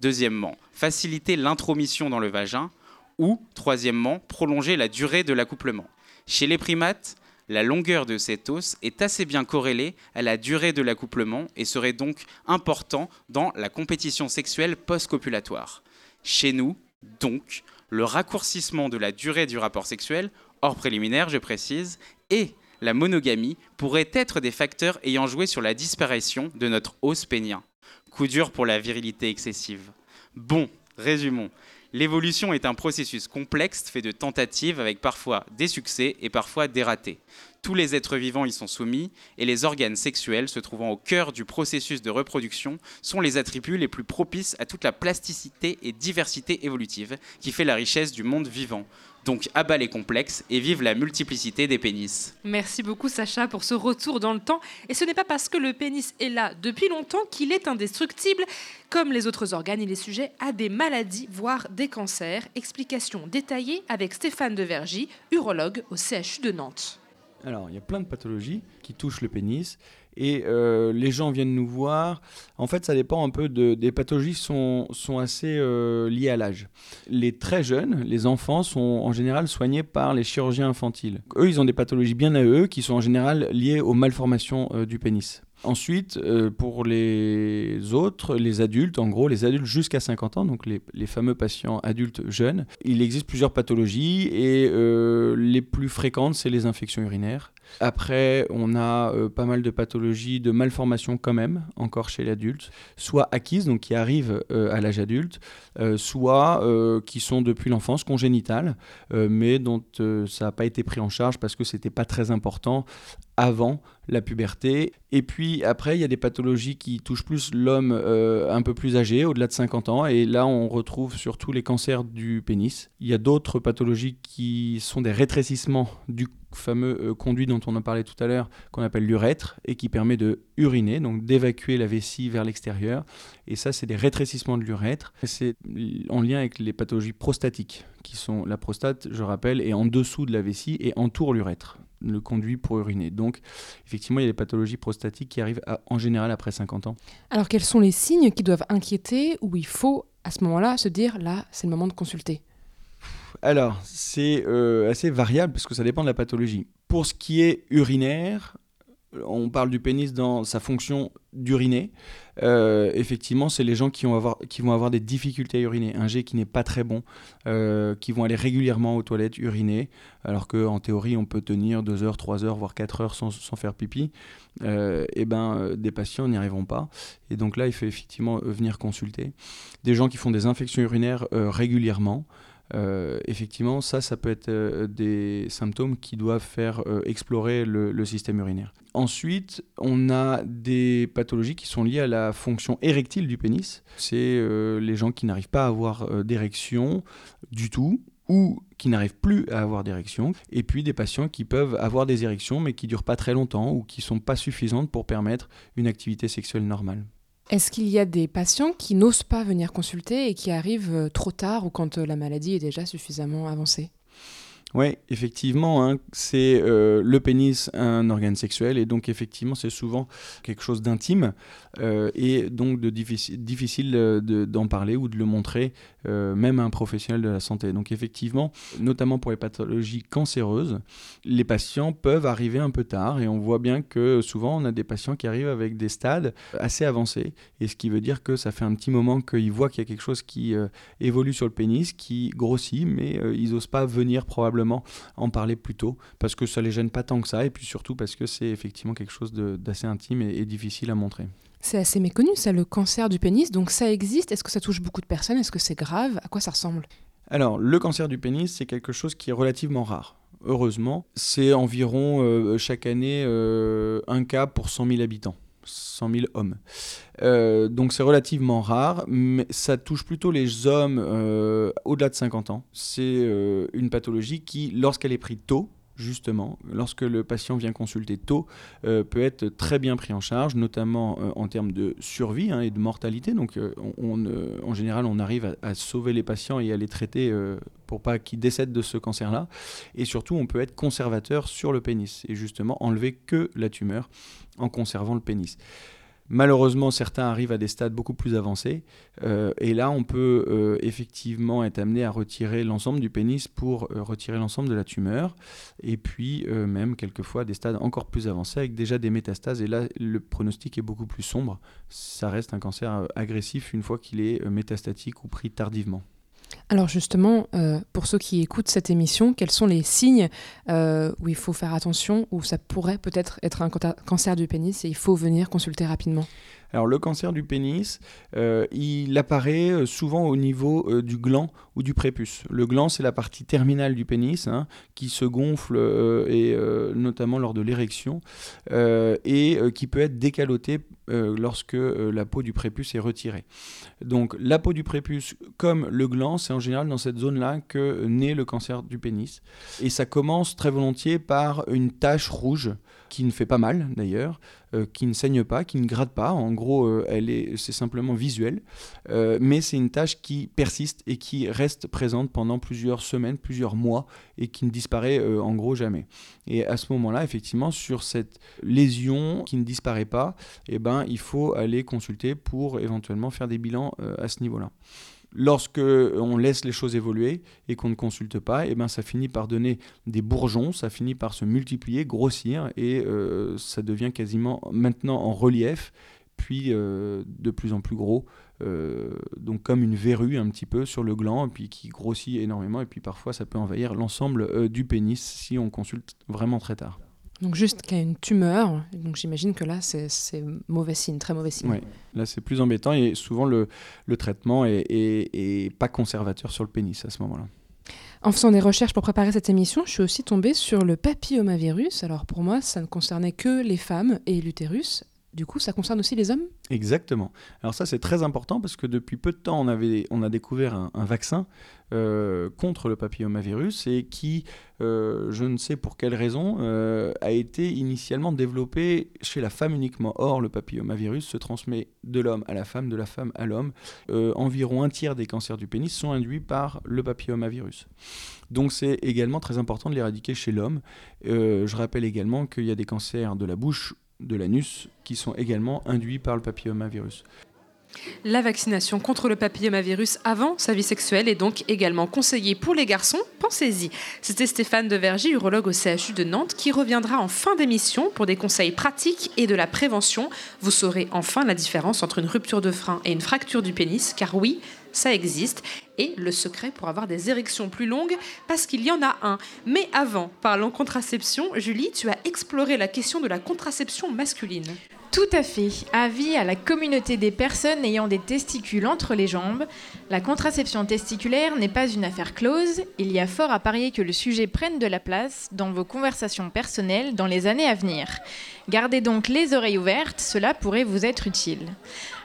Deuxièmement, faciliter l'intromission dans le vagin. Ou, troisièmement, prolonger la durée de l'accouplement. Chez les primates, la longueur de cet os est assez bien corrélée à la durée de l'accouplement et serait donc important dans la compétition sexuelle post-copulatoire. Chez nous, donc, le raccourcissement de la durée du rapport sexuel, hors préliminaire je précise, et la monogamie pourraient être des facteurs ayant joué sur la disparition de notre os pénien. Coup dur pour la virilité excessive. Bon, résumons. L'évolution est un processus complexe fait de tentatives avec parfois des succès et parfois des ratés. Tous les êtres vivants y sont soumis et les organes sexuels se trouvant au cœur du processus de reproduction sont les attributs les plus propices à toute la plasticité et diversité évolutive qui fait la richesse du monde vivant. Donc abat les complexes et vive la multiplicité des pénis. Merci beaucoup Sacha pour ce retour dans le temps. Et ce n'est pas parce que le pénis est là depuis longtemps qu'il est indestructible. Comme les autres organes, il est sujet à des maladies, voire des cancers. Explication détaillée avec Stéphane Devergy, urologue au CHU de Nantes. Alors, il y a plein de pathologies qui touchent le pénis et euh, les gens viennent nous voir. En fait, ça dépend un peu de, des pathologies sont, sont assez euh, liées à l'âge. Les très jeunes, les enfants, sont en général soignés par les chirurgiens infantiles. Eux, ils ont des pathologies bien à eux qui sont en général liées aux malformations euh, du pénis. Ensuite, euh, pour les autres, les adultes, en gros, les adultes jusqu'à 50 ans, donc les, fameux patients adultes jeunes, il existe plusieurs pathologies et euh, les plus fréquentes, c'est les infections urinaires. Après, on a euh, pas mal de pathologies de malformation quand même, encore chez l'adulte, soit acquises, donc qui arrivent euh, à l'âge adulte, euh, soit qui sont depuis l'enfance congénitales, mais dont ça n'a pas été pris en charge parce que c'était pas très important avant la puberté. Et puis après, il y a des pathologies qui touchent plus l'homme un peu plus âgé, au-delà de 50 ans. Et là, on retrouve surtout les cancers du pénis. Il y a d'autres pathologies qui sont des rétrécissements du fameux euh, conduit dont on a parlé tout à l'heure, qu'on appelle l'urètre, et qui permet de uriner, donc d'évacuer la vessie vers l'extérieur. Et ça, c'est des rétrécissements de l'urètre. C'est en lien avec les pathologies prostatiques, qui sont la prostate, je rappelle, est en dessous de la vessie et entoure l'urètre le conduit pour uriner. Donc, effectivement, il y a des pathologies prostatiques qui arrivent en général après 50 ans. Alors quels sont les signes qui doivent inquiéter où il faut à ce moment-là se dire là c'est le moment de consulter? Alors, c'est euh, assez variable parce que ça dépend de la pathologie. Pour ce qui est urinaire, on parle du pénis dans sa fonction d'uriner. Euh, effectivement, c'est les gens qui vont, avoir, des difficultés à uriner, un jet qui n'est pas très bon, euh, qui vont aller régulièrement aux toilettes uriner, alors qu'en théorie, on peut tenir 2 heures, 3 heures, voire 4 heures sans, faire pipi. Euh, et ben, euh, des patients n'y arriveront pas. Et donc là, il faut effectivement venir consulter. Des gens qui font des infections urinaires régulièrement. Euh, effectivement, ça, ça peut être euh, des symptômes qui doivent faire euh, explorer le, le système urinaire. Ensuite, on a des pathologies qui sont liées à la fonction érectile du pénis. C'est les gens qui n'arrivent pas à avoir d'érection du tout ou qui n'arrivent plus à avoir d'érection. Et puis des patients qui peuvent avoir des érections mais qui durent pas très longtemps ou qui sont pas suffisantes pour permettre une activité sexuelle normale. Est-ce qu'il y a des patients qui n'osent pas venir consulter et qui arrivent euh, trop tard ou quand euh, la maladie est déjà suffisamment avancée? Oui, effectivement, hein, c'est euh, le pénis, un organe sexuel, et donc effectivement, c'est souvent quelque chose d'intime, euh, et donc de difficile, difficile euh, de- d'en parler ou de le montrer, même à un professionnel de la santé. Donc effectivement, notamment pour les pathologies cancéreuses, les patients peuvent arriver un peu tard, et on voit bien que souvent, on a des patients qui arrivent avec des stades assez avancés, et ce qui veut dire que ça fait un petit moment qu'ils voient qu'il y a quelque chose qui évolue sur le pénis, qui grossit, mais ils n'osent pas venir probablement en parler plus tôt parce que ça les gêne pas tant que ça et puis surtout parce que c'est effectivement quelque chose d'assez intime et, et difficile à montrer. C'est assez méconnu, ça, le cancer du pénis. Donc ça existe. Est-ce que ça touche beaucoup de personnes? Est-ce que c'est grave? À quoi ça ressemble? Alors, le cancer du pénis, c'est quelque chose qui est relativement rare. Heureusement, c'est environ euh, chaque année euh, un cas pour 100 000 habitants, 100 000 hommes. Euh, donc c'est relativement rare, mais ça touche plutôt les hommes euh, au-delà de 50 ans. C'est euh, une pathologie qui, lorsqu'elle est prise tôt, justement, lorsque le patient vient consulter tôt, euh, peut être très bien pris en charge, notamment euh, en termes de survie hein, et de mortalité. Donc, euh, en général, on arrive à, à sauver les patients et à les traiter pour pas qu'ils décèdent de ce cancer-là. Et surtout, on peut être conservateur sur le pénis et justement enlever que la tumeur en conservant le pénis. Malheureusement, certains arrivent à des stades beaucoup plus avancés. euh, et là, on peut euh, effectivement être amené à retirer l'ensemble du pénis pour euh, retirer l'ensemble de la tumeur. Et puis, même quelquefois, des stades encore plus avancés avec déjà des métastases. Et là, le pronostic est beaucoup plus sombre. Ça reste un cancer agressif une fois qu'il est métastatique ou pris tardivement. Alors justement, euh, pour ceux qui écoutent cette émission, quels sont les signes euh, où il faut faire attention, où ça pourrait peut-être être un cancer du pénis et il faut venir consulter rapidement? Alors le cancer du pénis, euh, il apparaît euh, souvent au niveau euh, du gland ou du prépuce. Le gland, c'est la partie terminale du pénis hein, qui se gonfle et notamment lors de l'érection et qui peut être décaloté euh, lorsque la peau du prépuce est retirée. Donc la peau du prépuce, comme le gland, c'est en général dans cette zone-là que naît le cancer du pénis. Et ça commence très volontiers par une tache rouge qui ne fait pas mal d'ailleurs, euh, qui ne saigne pas, qui ne gratte pas. En gros, euh, elle est, c'est simplement visuel, Euh, mais c'est une tache qui persiste et qui reste présente pendant plusieurs semaines, plusieurs mois, et qui ne disparaît en gros jamais. Et à ce moment-là, effectivement, sur cette lésion qui ne disparaît pas, eh ben, il faut aller consulter pour éventuellement faire des bilans à ce niveau-là. Lorsque on laisse les choses évoluer et qu'on ne consulte pas, et ben ça finit par donner des bourgeons, ça finit par se multiplier, grossir, et euh, ça devient quasiment maintenant en relief, puis euh, de plus en plus gros, euh, donc comme une verrue un petit peu sur le gland, puis qui grossit énormément, et puis parfois ça peut envahir l'ensemble du pénis si on consulte vraiment très tard. Donc juste qu'il y a une tumeur, donc j'imagine que là c'est mauvais signe, très mauvais signe. Oui, là c'est plus embêtant et souvent le, le traitement est, est, est, pas conservateur sur le pénis à ce moment-là. En faisant des recherches pour préparer cette émission, je suis aussi tombée sur le papillomavirus. Alors pour moi, ça ne concernait que les femmes et l'utérus. Du coup, ça concerne aussi les hommes? Exactement. Alors ça, c'est très important parce que depuis peu de temps, on, avait, on a découvert un, vaccin euh, contre le papillomavirus et qui, euh, je ne sais pour quelle raison, euh, a été initialement développé chez la femme uniquement. Or, le papillomavirus se transmet de l'homme à la femme, de la femme à l'homme. Environ un tiers des cancers du pénis sont induits par le papillomavirus. Donc c'est également très important de l'éradiquer chez l'homme. Je rappelle également qu'il y a des cancers de la bouche de l'anus qui sont également induits par le papillomavirus. La vaccination contre le papillomavirus avant sa vie sexuelle est donc également conseillée pour les garçons. Pensez-y. C'était Stéphane Devergy, urologue au CHU de Nantes, qui reviendra en fin d'émission pour des conseils pratiques et de la prévention. Vous saurez enfin la différence entre une rupture de frein et une fracture du pénis, car oui, ça existe, et le secret pour avoir des érections plus longues, parce qu'il y en a un. Mais avant, parlons contraception, Julie, tu as exploré la question de la contraception masculine. Tout à fait. Avis à la communauté des personnes ayant des testicules entre les jambes, la contraception testiculaire n'est pas une affaire close. Il y a fort à parier que le sujet prenne de la place dans vos conversations personnelles dans les années à venir. Gardez donc les oreilles ouvertes, cela pourrait vous être utile.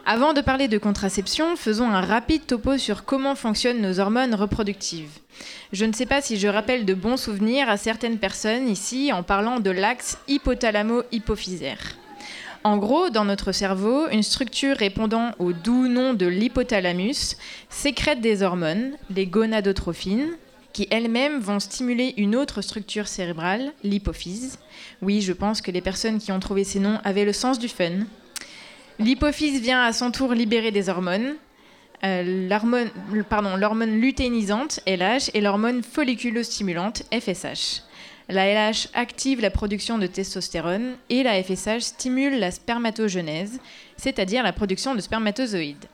Avant de parler de contraception, faisons un rapide topo sur comment fonctionnent nos hormones reproductives. Je ne sais pas si je rappelle de bons souvenirs à certaines personnes ici en parlant de l'axe hypothalamo-hypophysaire. En gros, dans notre cerveau, une structure répondant au doux nom de l'hypothalamus sécrète des hormones, les gonadotrophines, qui elles-mêmes vont stimuler une autre structure cérébrale, l'hypophyse. Oui, je pense que les personnes qui ont trouvé ces noms avaient le sens du fun. L'hypophyse vient à son tour libérer des hormones. Euh, l'hormone lutéinisante, LH, et l'hormone folliculostimulante, FSH. La LH active la production de testostérone et la FSH stimule la spermatogenèse, c'est-à-dire la production de spermatozoïdes.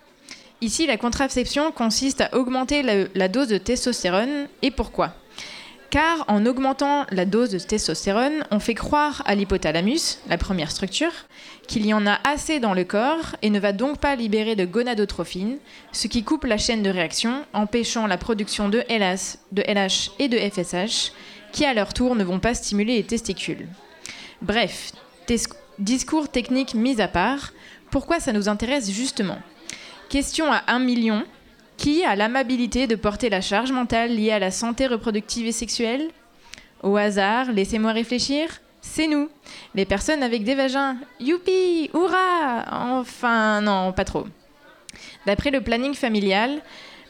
Ici, la contraception consiste à augmenter la dose de testostérone. Et pourquoi? Car en augmentant la dose de testostérone, on fait croire à l'hypothalamus, la première structure, qu'il y en a assez dans le corps et ne va donc pas libérer de gonadotrophine, ce qui coupe la chaîne de réaction, empêchant la production de LH, et de FSH, qui à leur tour ne vont pas stimuler les testicules. Bref, discours techniques mis à part, pourquoi ça nous intéresse justement? Question à un million. Qui a l'amabilité de porter la charge mentale liée à la santé reproductive et sexuelle? Au hasard, laissez-moi réfléchir. C'est nous, les personnes avec des vagins. Youpi Hurrah Enfin, non, pas trop. D'après le planning familial,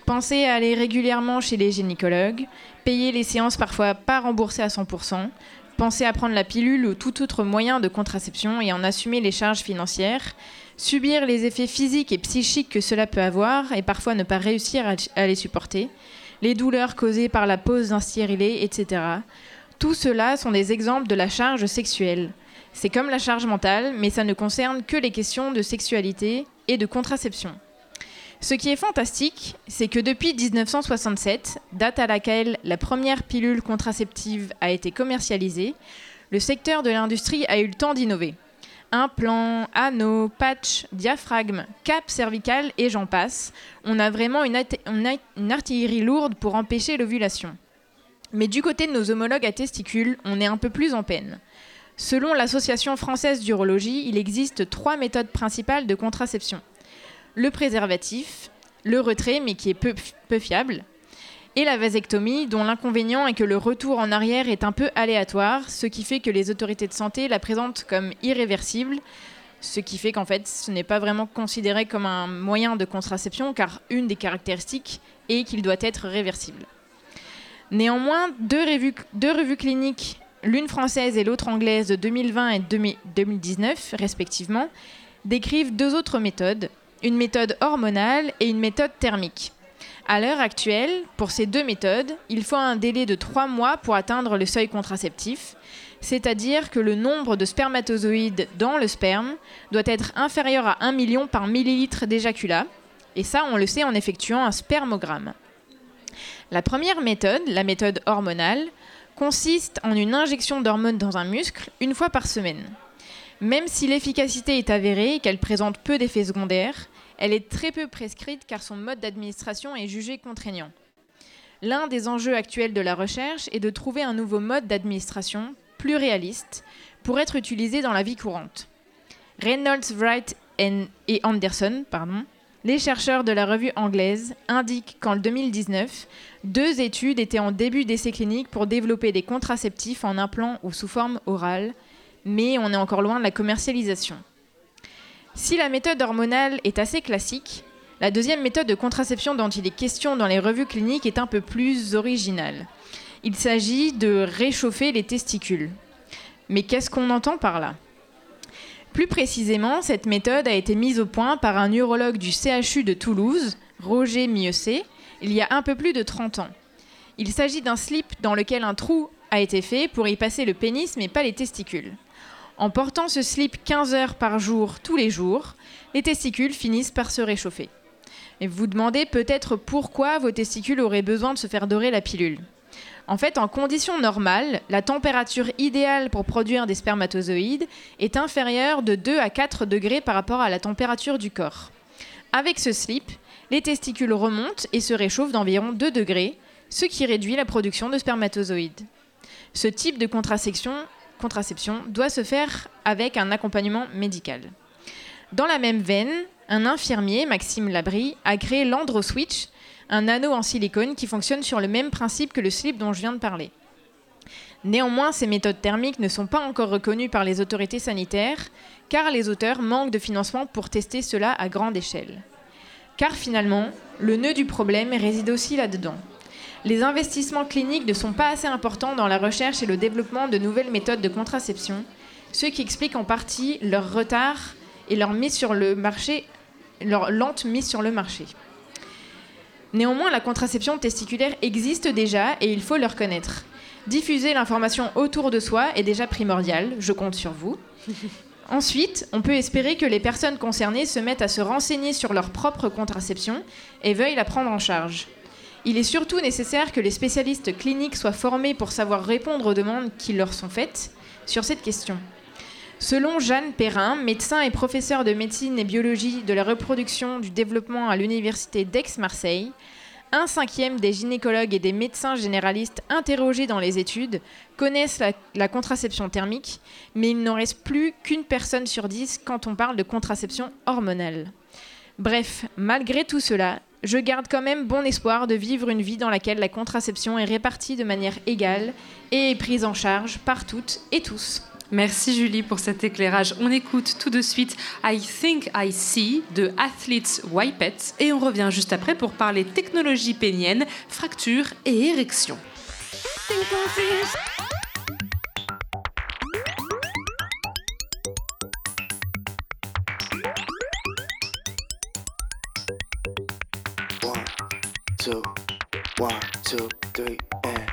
pensez à aller régulièrement chez les gynécologues, payer les séances parfois pas remboursées à 100%, pensez à prendre la pilule ou tout autre moyen de contraception et en assumer les charges financières, subir les effets physiques et psychiques que cela peut avoir et parfois ne pas réussir à, les supporter, les douleurs causées par la pose d'un stérilet, etc. Tout cela sont des exemples de la charge sexuelle. C'est comme la charge mentale, mais ça ne concerne que les questions de sexualité et de contraception. Ce qui est fantastique, c'est que depuis 1967, date à laquelle la première pilule contraceptive a été commercialisée, le secteur de l'industrie a eu le temps d'innover. Implants, anneaux, patch, diaphragme, cap cervical et j'en passe. On a vraiment une artillerie lourde pour empêcher l'ovulation. Mais du côté de nos homologues à testicules, on est un peu plus en peine. Selon l'Association française d'urologie, il existe trois méthodes principales de contraception le préservatif, le retrait, mais qui est peu, fiable, et la vasectomie, dont l'inconvénient est que le retour en arrière est un peu aléatoire, ce qui fait que les autorités de santé la présentent comme irréversible, ce qui fait qu'en fait ce n'est pas vraiment considéré comme un moyen de contraception, car une des caractéristiques est qu'il doit être réversible. Néanmoins, deux revues, cliniques, l'une française et l'autre anglaise de 2020 et 2019 respectivement, décrivent deux autres méthodes, une méthode hormonale et une méthode thermique. À l'heure actuelle, pour ces deux méthodes, il faut un délai de 3 mois pour atteindre le seuil contraceptif, c'est-à-dire que le nombre de spermatozoïdes dans le sperme doit être inférieur à 1 million par millilitre d'éjaculat, et ça on le sait en effectuant un spermogramme. La première méthode, la méthode hormonale, consiste en une injection d'hormones dans un muscle une fois par semaine. Même si l'efficacité est avérée et qu'elle présente peu d'effets secondaires, elle est très peu prescrite car son mode d'administration est jugé contraignant. L'un des enjeux actuels de la recherche est de trouver un nouveau mode d'administration plus réaliste pour être utilisé dans la vie courante. Reynolds, Wright et Anderson, pardon, les chercheurs de la revue anglaise indiquent qu'en 2019, deux études étaient en début d'essai clinique pour développer des contraceptifs en implant ou sous forme orale, mais on est encore loin de la commercialisation. Si la méthode hormonale est assez classique, la deuxième méthode de contraception dont il est question dans les revues cliniques est un peu plus originale. Il s'agit de réchauffer les testicules. Mais qu'est-ce qu'on entend par là? Plus précisément, cette méthode a été mise au point par un urologue du CHU de Toulouse, Roger Mieuxet, il y a un peu plus de 30 ans. Il s'agit d'un slip dans lequel un trou a été fait pour y passer le pénis mais pas les testicules. En portant ce slip 15 heures par jour tous les jours, les testicules finissent par se réchauffer. Et vous vous demandez peut-être pourquoi vos testicules auraient besoin de se faire dorer la pilule. En fait, en conditions normales, la température idéale pour produire des spermatozoïdes est inférieure de 2 à 4 degrés par rapport à la température du corps. Avec ce slip, les testicules remontent et se réchauffent d'environ 2 degrés, ce qui réduit la production de spermatozoïdes. Ce type de contraception, doit se faire avec un accompagnement médical. Dans la même veine, un infirmier, Maxime Labrie, a créé l'AndroSwitch, un anneau en silicone qui fonctionne sur le même principe que le slip dont je viens de parler. Néanmoins, ces méthodes thermiques ne sont pas encore reconnues par les autorités sanitaires, car les auteurs manquent de financement pour tester cela à grande échelle. Car finalement, le nœud du problème réside aussi là-dedans. Les investissements cliniques ne sont pas assez importants dans la recherche et le développement de nouvelles méthodes de contraception, ce qui explique en partie leur retard et leur leur lente mise sur le marché. Néanmoins, la contraception testiculaire existe déjà et il faut le reconnaître. Diffuser l'information autour de soi est déjà primordial, je compte sur vous. [laughs] Ensuite, on peut espérer que les personnes concernées se mettent à se renseigner sur leur propre contraception et veuillent la prendre en charge. Il est surtout nécessaire que les spécialistes cliniques soient formés pour savoir répondre aux demandes qui leur sont faites sur cette question. Selon Jeanne Perrin, médecin et professeur de médecine et biologie de la reproduction du développement à l'université d'Aix-Marseille, un cinquième des gynécologues et des médecins généralistes interrogés dans les études connaissent la, contraception thermique, mais il n'en reste plus qu'une personne sur dix quand on parle de contraception hormonale. Bref, malgré tout cela, je garde quand même bon espoir de vivre une vie dans laquelle la contraception est répartie de manière égale et est prise en charge par toutes et tous. Merci Julie pour cet éclairage. On écoute tout de suite I Think I See de Athletes Wipet et on revient juste après pour parler technologie pénienne, fracture et érection. One, two, one, two, three, and.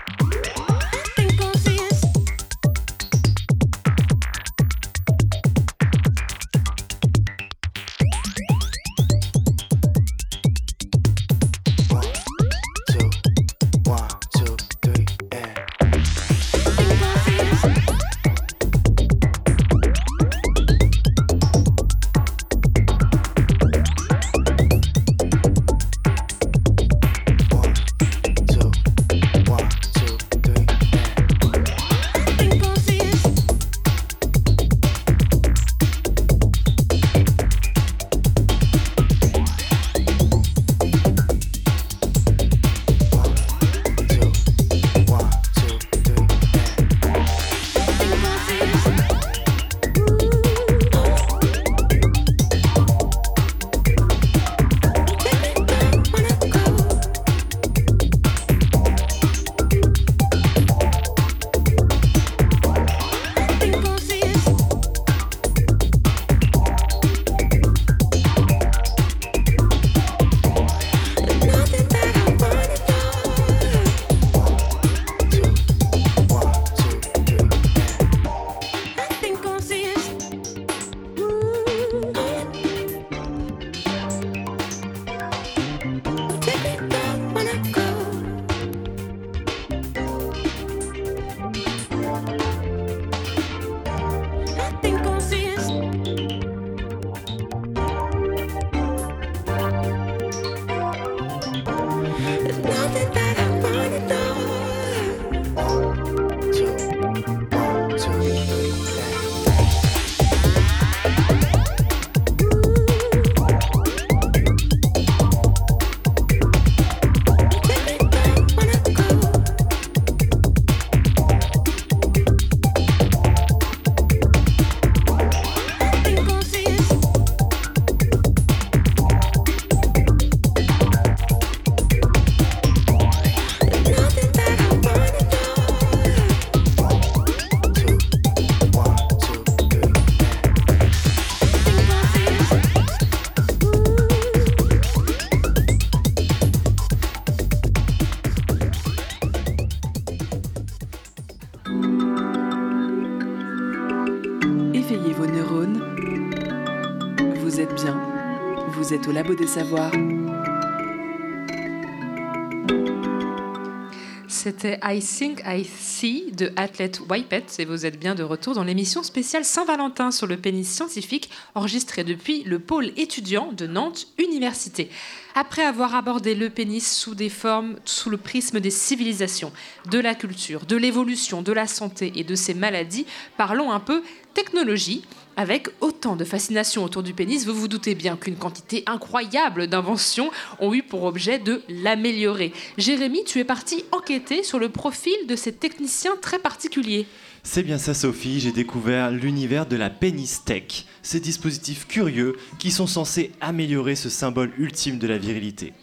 C'était I Think I See de Athlete Wipet et vous êtes bien de retour dans l'émission spéciale Saint-Valentin sur le pénis scientifique enregistrée depuis le pôle étudiant de Nantes Université. Après avoir abordé le pénis sous des formes, sous le prisme des civilisations, de la culture, de l'évolution, de la santé et de ses maladies, parlons un peu technologie. Avec autant de fascination autour du pénis, vous vous doutez bien qu'une quantité incroyable d'inventions ont eu pour objet de l'améliorer. Jérémy, tu es parti enquêter sur le profil de ces techniciens très particuliers. C'est bien ça Sophie, j'ai découvert l'univers de la pénistech, ces dispositifs curieux qui sont censés améliorer ce symbole ultime de la virilité.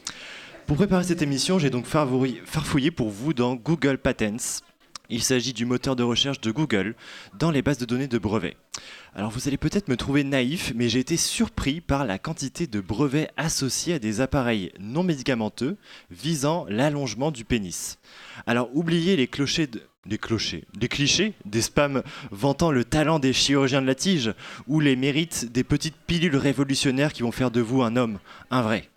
Pour préparer cette émission, j'ai donc farfouillé pour vous dans Google Patents. Il s'agit du moteur de recherche de Google dans les bases de données de brevets. Alors vous allez peut-être me trouver naïf, mais j'ai été surpris par la quantité de brevets associés à des appareils non médicamenteux visant l'allongement du pénis. Alors oubliez les clochers de... Les clochers, les clichés, des spams vantant le talent des chirurgiens de la tige ou les mérites des petites pilules révolutionnaires qui vont faire de vous un homme, un vrai.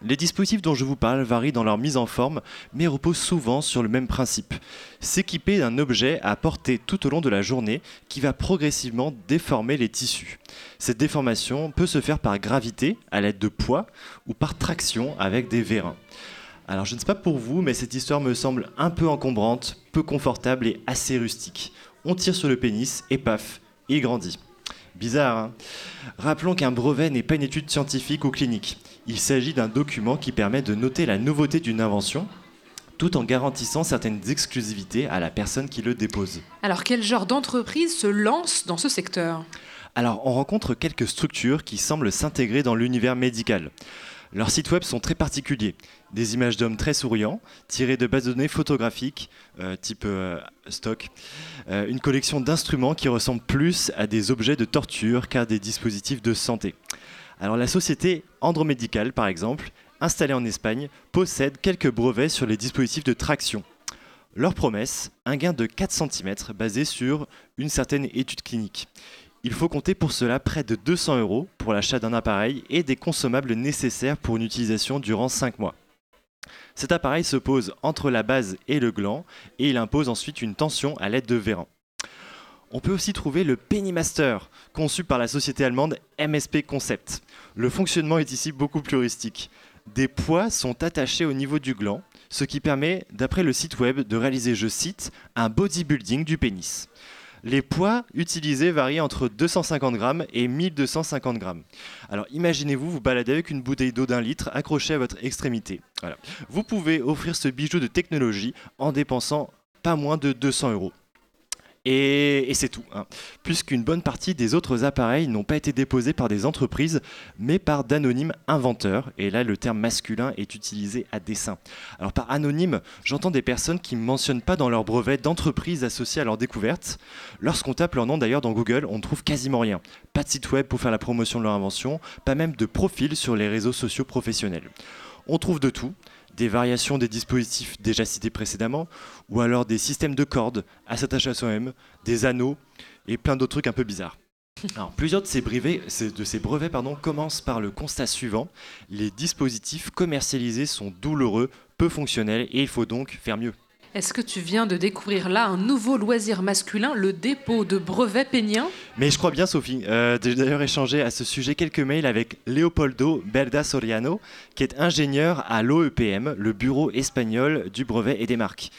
Les dispositifs dont je vous parle varient dans leur mise en forme, mais reposent souvent sur le même principe. S'équiper d'un objet à porter tout au long de la journée qui va progressivement déformer les tissus. Cette déformation peut se faire par gravité, à l'aide de poids, ou par traction avec des vérins. Alors je ne sais pas pour vous, mais cette histoire me semble un peu encombrante, peu confortable et assez rustique. On tire sur le pénis et paf, il grandit. Bizarre, hein? Rappelons qu'un brevet n'est pas une étude scientifique ou clinique. Il s'agit d'un document qui permet de noter la nouveauté d'une invention, tout en garantissant certaines exclusivités à la personne qui le dépose. Alors quel genre d'entreprise se lance dans ce secteur? Alors, on rencontre quelques structures qui semblent s'intégrer dans l'univers médical. Leurs sites web sont très particuliers. Des images d'hommes très souriants, tirées de bases de données photographiques, euh, type euh, stock. Euh, une collection d'instruments qui ressemblent plus à des objets de torture qu'à des dispositifs de santé. Alors la société Andromédical, par exemple, installée en Espagne, possède quelques brevets sur les dispositifs de traction. Leur promesse, un gain de 4 cm basé sur une certaine étude clinique. Il faut compter pour cela près de 200 euros pour l'achat d'un appareil et des consommables nécessaires pour une utilisation durant 5 mois. Cet appareil se pose entre la base et le gland et il impose ensuite une tension à l'aide de vérins. On peut aussi trouver le Pennymaster, conçu par la société allemande MSP Concept. Le fonctionnement est ici beaucoup plus rustique. Des poids sont attachés au niveau du gland, ce qui permet, d'après le site web, de réaliser, je cite, un bodybuilding du pénis. Les poids utilisés varient entre 250 grammes et 1250 grammes. Alors imaginez-vous vous balader avec une bouteille d'eau d'un litre accrochée à votre extrémité. Voilà. Vous pouvez offrir ce bijou de technologie en dépensant pas moins de 200 euros. Et, c'est tout, hein. puisqu'une bonne partie des autres appareils n'ont pas été déposés par des entreprises, mais par d'anonymes inventeurs. Et là, le terme masculin est utilisé à dessein. Alors par anonyme, j'entends des personnes qui ne mentionnent pas dans leur brevet d'entreprise associée à leur découverte. Lorsqu'on tape leur nom d'ailleurs dans Google, on ne trouve quasiment rien. Pas de site web pour faire la promotion de leur invention, pas même de profil sur les réseaux sociaux professionnels. On trouve de tout, des variations des dispositifs déjà cités précédemment, ou alors des systèmes de cordes à s'attacher à soi-même, des anneaux et plein d'autres trucs un peu bizarres. [laughs] Alors, plusieurs de ces brevets, de ces brevets pardon, commencent par le constat suivant les dispositifs commercialisés sont douloureux, peu fonctionnels et il faut donc faire mieux. Est-ce que tu viens de découvrir là un nouveau loisir masculin, le dépôt de brevets péniens? Mais je crois bien, Sophie. Euh, J'ai d'ailleurs échangé à ce sujet quelques mails avec Leopoldo Berda Soriano, qui est ingénieur à l'OEPM, le bureau espagnol du brevet et des marques.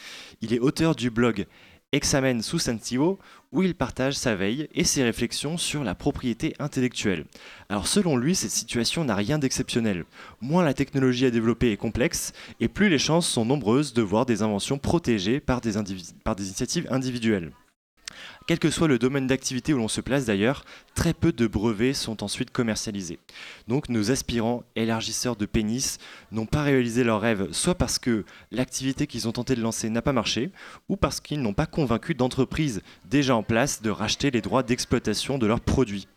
Il est auteur du blog Examen Substantivo, où il partage sa veille et ses réflexions sur la propriété intellectuelle. Alors selon lui, cette situation n'a rien d'exceptionnel. Moins la technologie à développer est complexe, et plus les chances sont nombreuses de voir des inventions protégées par des, initiatives individuelles. Quel que soit le domaine d'activité où l'on se place d'ailleurs, très peu de brevets sont ensuite commercialisés. Donc nos aspirants élargisseurs de pénis n'ont pas réalisé leurs rêves, soit parce que l'activité qu'ils ont tenté de lancer n'a pas marché, ou parce qu'ils n'ont pas convaincu d'entreprises déjà en place de racheter les droits d'exploitation de leurs produits.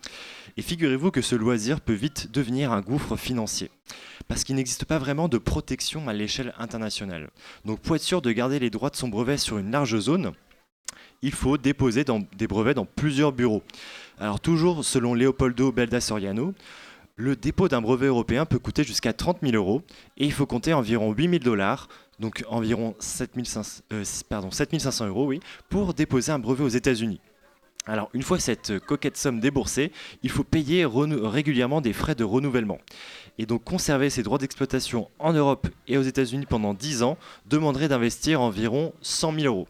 Et figurez-vous que ce loisir peut vite devenir un gouffre financier, parce qu'il n'existe pas vraiment de protection à l'échelle internationale. Donc pour être sûr de garder les droits de son brevet sur une large zone, il faut déposer des brevets dans plusieurs bureaux. Alors toujours selon Leopoldo Belda Soriano, le dépôt d'un brevet européen peut coûter jusqu'à 30 000 euros et il faut compter environ 8 000 dollars, donc environ 7 500, euh, pardon, 7 500 euros, pour déposer un brevet aux États-Unis. Alors une fois cette coquette somme déboursée, il faut payer régulièrement des frais de renouvellement. Et donc conserver ses droits d'exploitation en Europe et aux États-Unis pendant 10 ans demanderait d'investir environ 100 000 euros.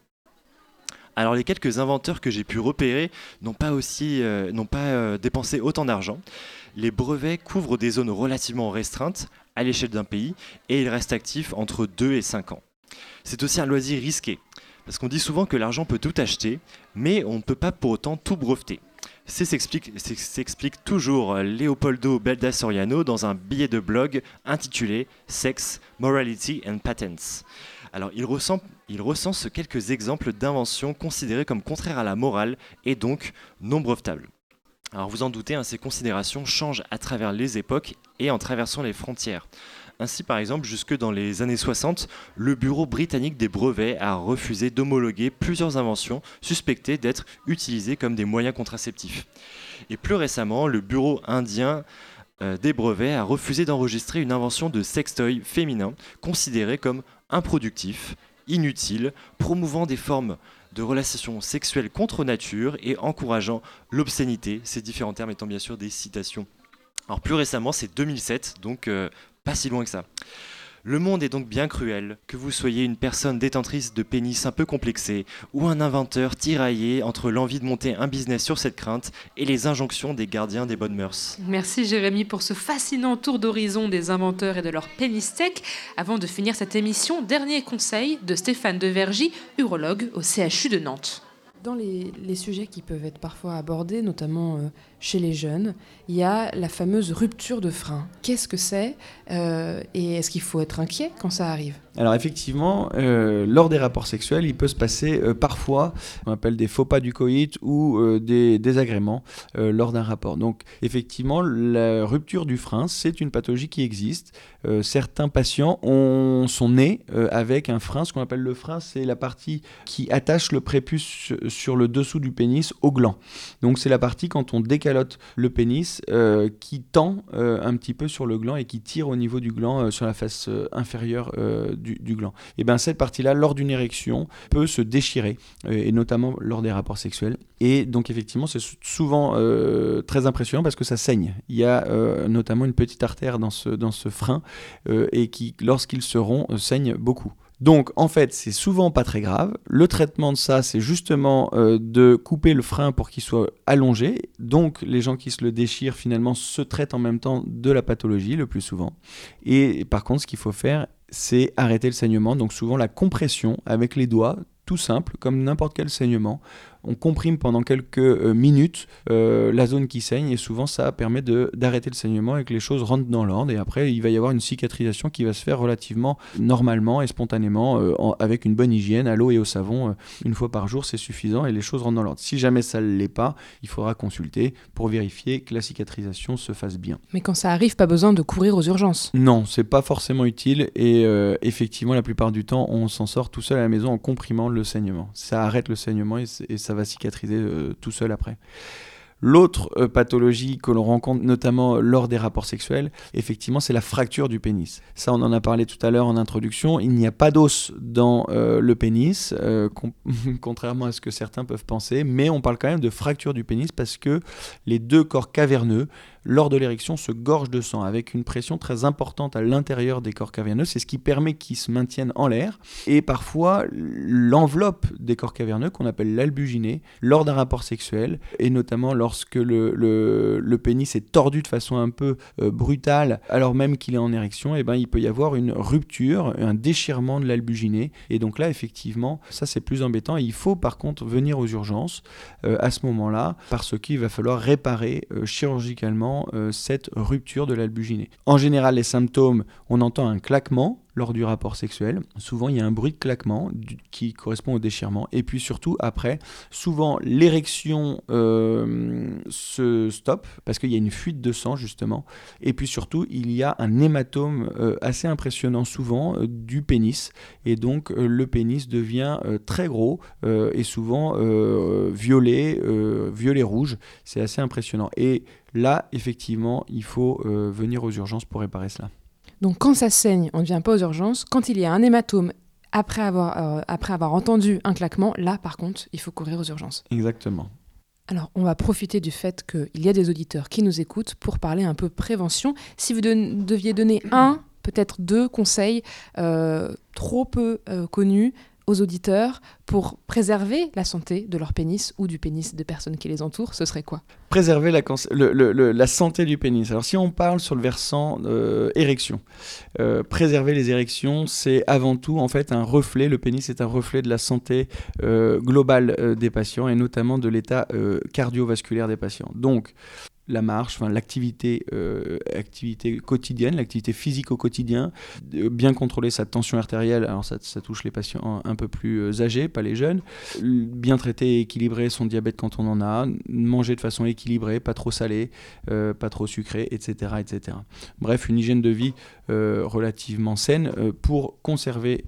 Alors les quelques inventeurs que j'ai pu repérer n'ont pas aussi euh, n'ont pas euh, dépensé autant d'argent. Les brevets couvrent des zones relativement restreintes à l'échelle d'un pays et ils restent actifs entre 2 et 5 ans. C'est aussi un loisir risqué parce qu'on dit souvent que l'argent peut tout acheter, mais on ne peut pas pour autant tout breveter. C'est s'explique toujours Leopoldo Belda Soriano dans un billet de blog intitulé Sex, Morality and Patents. Alors, il, recense quelques exemples d'inventions considérées comme contraires à la morale et donc non brevetables. Alors, vous en doutez, hein, ces considérations changent à travers les époques et en traversant les frontières. Ainsi, par exemple, jusque dans les années 60, le Bureau britannique des brevets a refusé d'homologuer plusieurs inventions suspectées d'être utilisées comme des moyens contraceptifs. Et plus récemment, le Bureau indien euh, des brevets a refusé d'enregistrer une invention de sextoy féminin considérée comme improductif, inutile, promouvant des formes de relations sexuelles contre nature et encourageant l'obscénité, ces différents termes étant bien sûr des citations. Alors plus récemment, c'est 2007, donc euh, pas si loin que ça. Le monde est donc bien cruel, que vous soyez une personne détentrice de pénis un peu complexé ou un inventeur tiraillé entre l'envie de monter un business sur cette crainte et les injonctions des gardiens des bonnes mœurs. Merci Jérémy pour ce fascinant tour d'horizon des inventeurs et de leur pénistec. Avant de finir cette émission, dernier conseil de Stéphane Devergy, urologue au CHU de Nantes. Dans les, les sujets qui peuvent être parfois abordés, notamment euh, chez les jeunes, il y a la fameuse rupture de frein. Qu'est-ce que c'est euh, et est-ce qu'il faut être inquiet quand ça arrive? Alors effectivement, euh, lors des rapports sexuels, il peut se passer euh, parfois, on appelle des faux pas du coït ou des désagréments lors d'un rapport. Donc effectivement, la rupture du frein, c'est une pathologie qui existe. Certains patients ont, sont nés avec un frein. Ce qu'on appelle le frein, c'est la partie qui attache le prépuce sur- le dessous du pénis au gland. Donc c'est la partie quand on le pénis euh, qui tend euh, un petit peu sur le gland et qui tire au niveau du gland euh, sur la face inférieure du, gland. Et bien cette partie-là, lors d'une érection, peut se déchirer, et notamment lors des rapports sexuels. Et donc effectivement, c'est sou- souvent très impressionnant parce que ça saigne. Il y a notamment une petite artère dans ce, dans ce frein et qui, lorsqu'il se rompt, saigne beaucoup. Donc en fait, c'est souvent pas très grave. Le traitement de ça, c'est justement euh, de couper le frein pour qu'il soit allongé. Donc les gens qui se le déchirent finalement se traitent en même temps de la pathologie le plus souvent. Et par contre, ce qu'il faut faire, c'est arrêter le saignement. Donc souvent la compression avec les doigts, tout simple, comme n'importe quel saignement. On comprime pendant quelques euh, minutes euh, la zone qui saigne et souvent ça permet de- d'arrêter le saignement et que les choses rentrent dans l'ordre. Et après, il va y avoir une cicatrisation qui va se faire relativement normalement et spontanément euh, en- avec une bonne hygiène à l'eau et au savon. une fois par jour, c'est suffisant et les choses rentrent dans l'ordre. Si jamais ça ne l'est pas, il faudra consulter pour vérifier que la cicatrisation se fasse bien. Mais quand ça arrive, pas besoin de courir aux urgences. Non, c'est pas forcément utile et euh, effectivement, la plupart du temps, on s'en sort tout seul à la maison en comprimant le saignement. Ça arrête le saignement et, et ça va cicatriser euh, tout seul après. L'autre euh, pathologie que l'on rencontre notamment lors des rapports sexuels, effectivement, c'est la fracture du pénis. Ça, on en a parlé tout à l'heure en introduction. Il n'y a pas d'os dans euh, le pénis, euh, con- [laughs] contrairement à ce que certains peuvent penser, mais on parle quand même de fracture du pénis parce que les deux corps caverneux, lors de l'érection, se gorgent de sang avec une pression très importante à l'intérieur des corps caverneux. C'est ce qui permet qu'ils se maintiennent en l'air. Et parfois, l'enveloppe des corps caverneux, qu'on appelle l'albuginée, lors d'un rapport sexuel, et notamment lorsque le, le- pénis est tordu de façon un peu euh, brutale, alors même qu'il est en érection, et ben, il peut y avoir une rupture, un déchirement de l'albuginée. Et donc là, effectivement, ça c'est plus embêtant. Il faut par contre venir aux urgences euh, à ce moment-là, parce qu'il va falloir réparer euh, chirurgicalement cette rupture de l'albuginée. En général, les symptômes, on entend un claquement lors du rapport sexuel. Souvent, il y a un bruit de claquement qui correspond au déchirement. Et puis surtout, après, souvent, l'érection euh, se stoppe parce qu'il y a une fuite de sang, justement. Et puis surtout, il y a un hématome euh, assez impressionnant, souvent, euh, du pénis. Et donc, le pénis devient très gros et souvent violet, violet-rouge. C'est assez impressionnant. Et là, effectivement, il faut venir aux urgences pour réparer cela. Donc quand ça saigne, on ne vient pas aux urgences. Quand il y a un hématome après avoir, euh, après avoir entendu un claquement, là par contre, il faut courir aux urgences. Exactement. Alors, on va profiter du fait qu'il y a des auditeurs qui nous écoutent pour parler un peu prévention. Si vous deviez donner un, peut-être deux conseils euh, trop peu euh, connus aux auditeurs pour préserver la santé de leur pénis ou du pénis des personnes qui les entourent, ce serait quoi? Préserver la, le- santé du pénis. Alors si on parle sur le versant euh, érection, euh, préserver les érections, c'est avant tout en fait un reflet, le pénis est un reflet de la santé euh, globale des patients et notamment de l'état cardiovasculaire des patients. Donc la marche, enfin, l'activité euh, activité quotidienne, l'activité physique au quotidien, bien contrôler sa tension artérielle, alors ça, ça touche les patients un peu plus euh, âgés, pas les jeunes, bien traiter et équilibrer son diabète quand on en a, manger de façon équilibrée, pas trop salé, euh, pas trop sucré, etc., etc. Bref, une hygiène de vie relativement saine pour conserver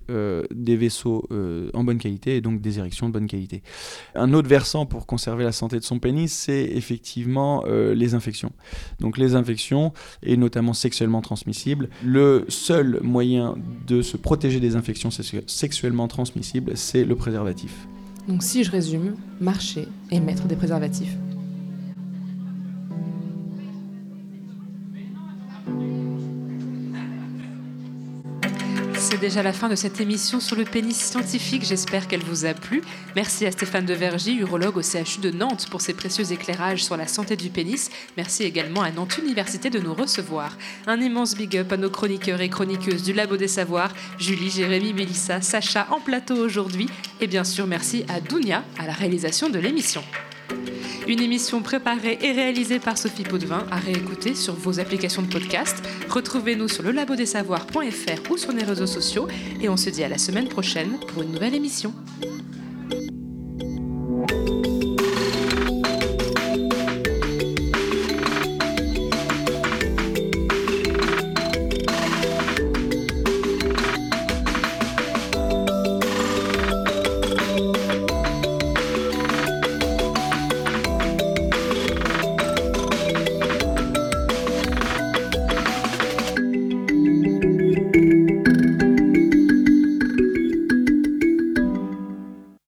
des vaisseaux en bonne qualité et donc des érections de bonne qualité. Un autre versant pour conserver la santé de son pénis, c'est effectivement euh, Donc les infections, et notamment sexuellement transmissibles, le seul moyen de se protéger des infections sexu- sexuellement transmissibles, c'est le préservatif. Donc si je résume, marcher et mettre des préservatifs. C'est déjà la fin de cette émission sur le pénis scientifique. J'espère qu'elle vous a plu. Merci à Stéphane Devergy, urologue au CHU de Nantes, pour ses précieux éclairages sur la santé du pénis. Merci également à Nantes Université de nous recevoir. Un immense big up à nos chroniqueurs et chroniqueuses du Labo des Savoirs, Julie, Jérémy, Mélissa, Sacha en plateau aujourd'hui. Et bien sûr, merci à Dounia à la réalisation de l'émission. Une émission préparée et réalisée par Sophie Potvin à réécouter sur vos applications de podcast. Retrouvez-nous sur lelabodesavoir.fr ou sur les réseaux sociaux et on se dit à la semaine prochaine pour une nouvelle émission.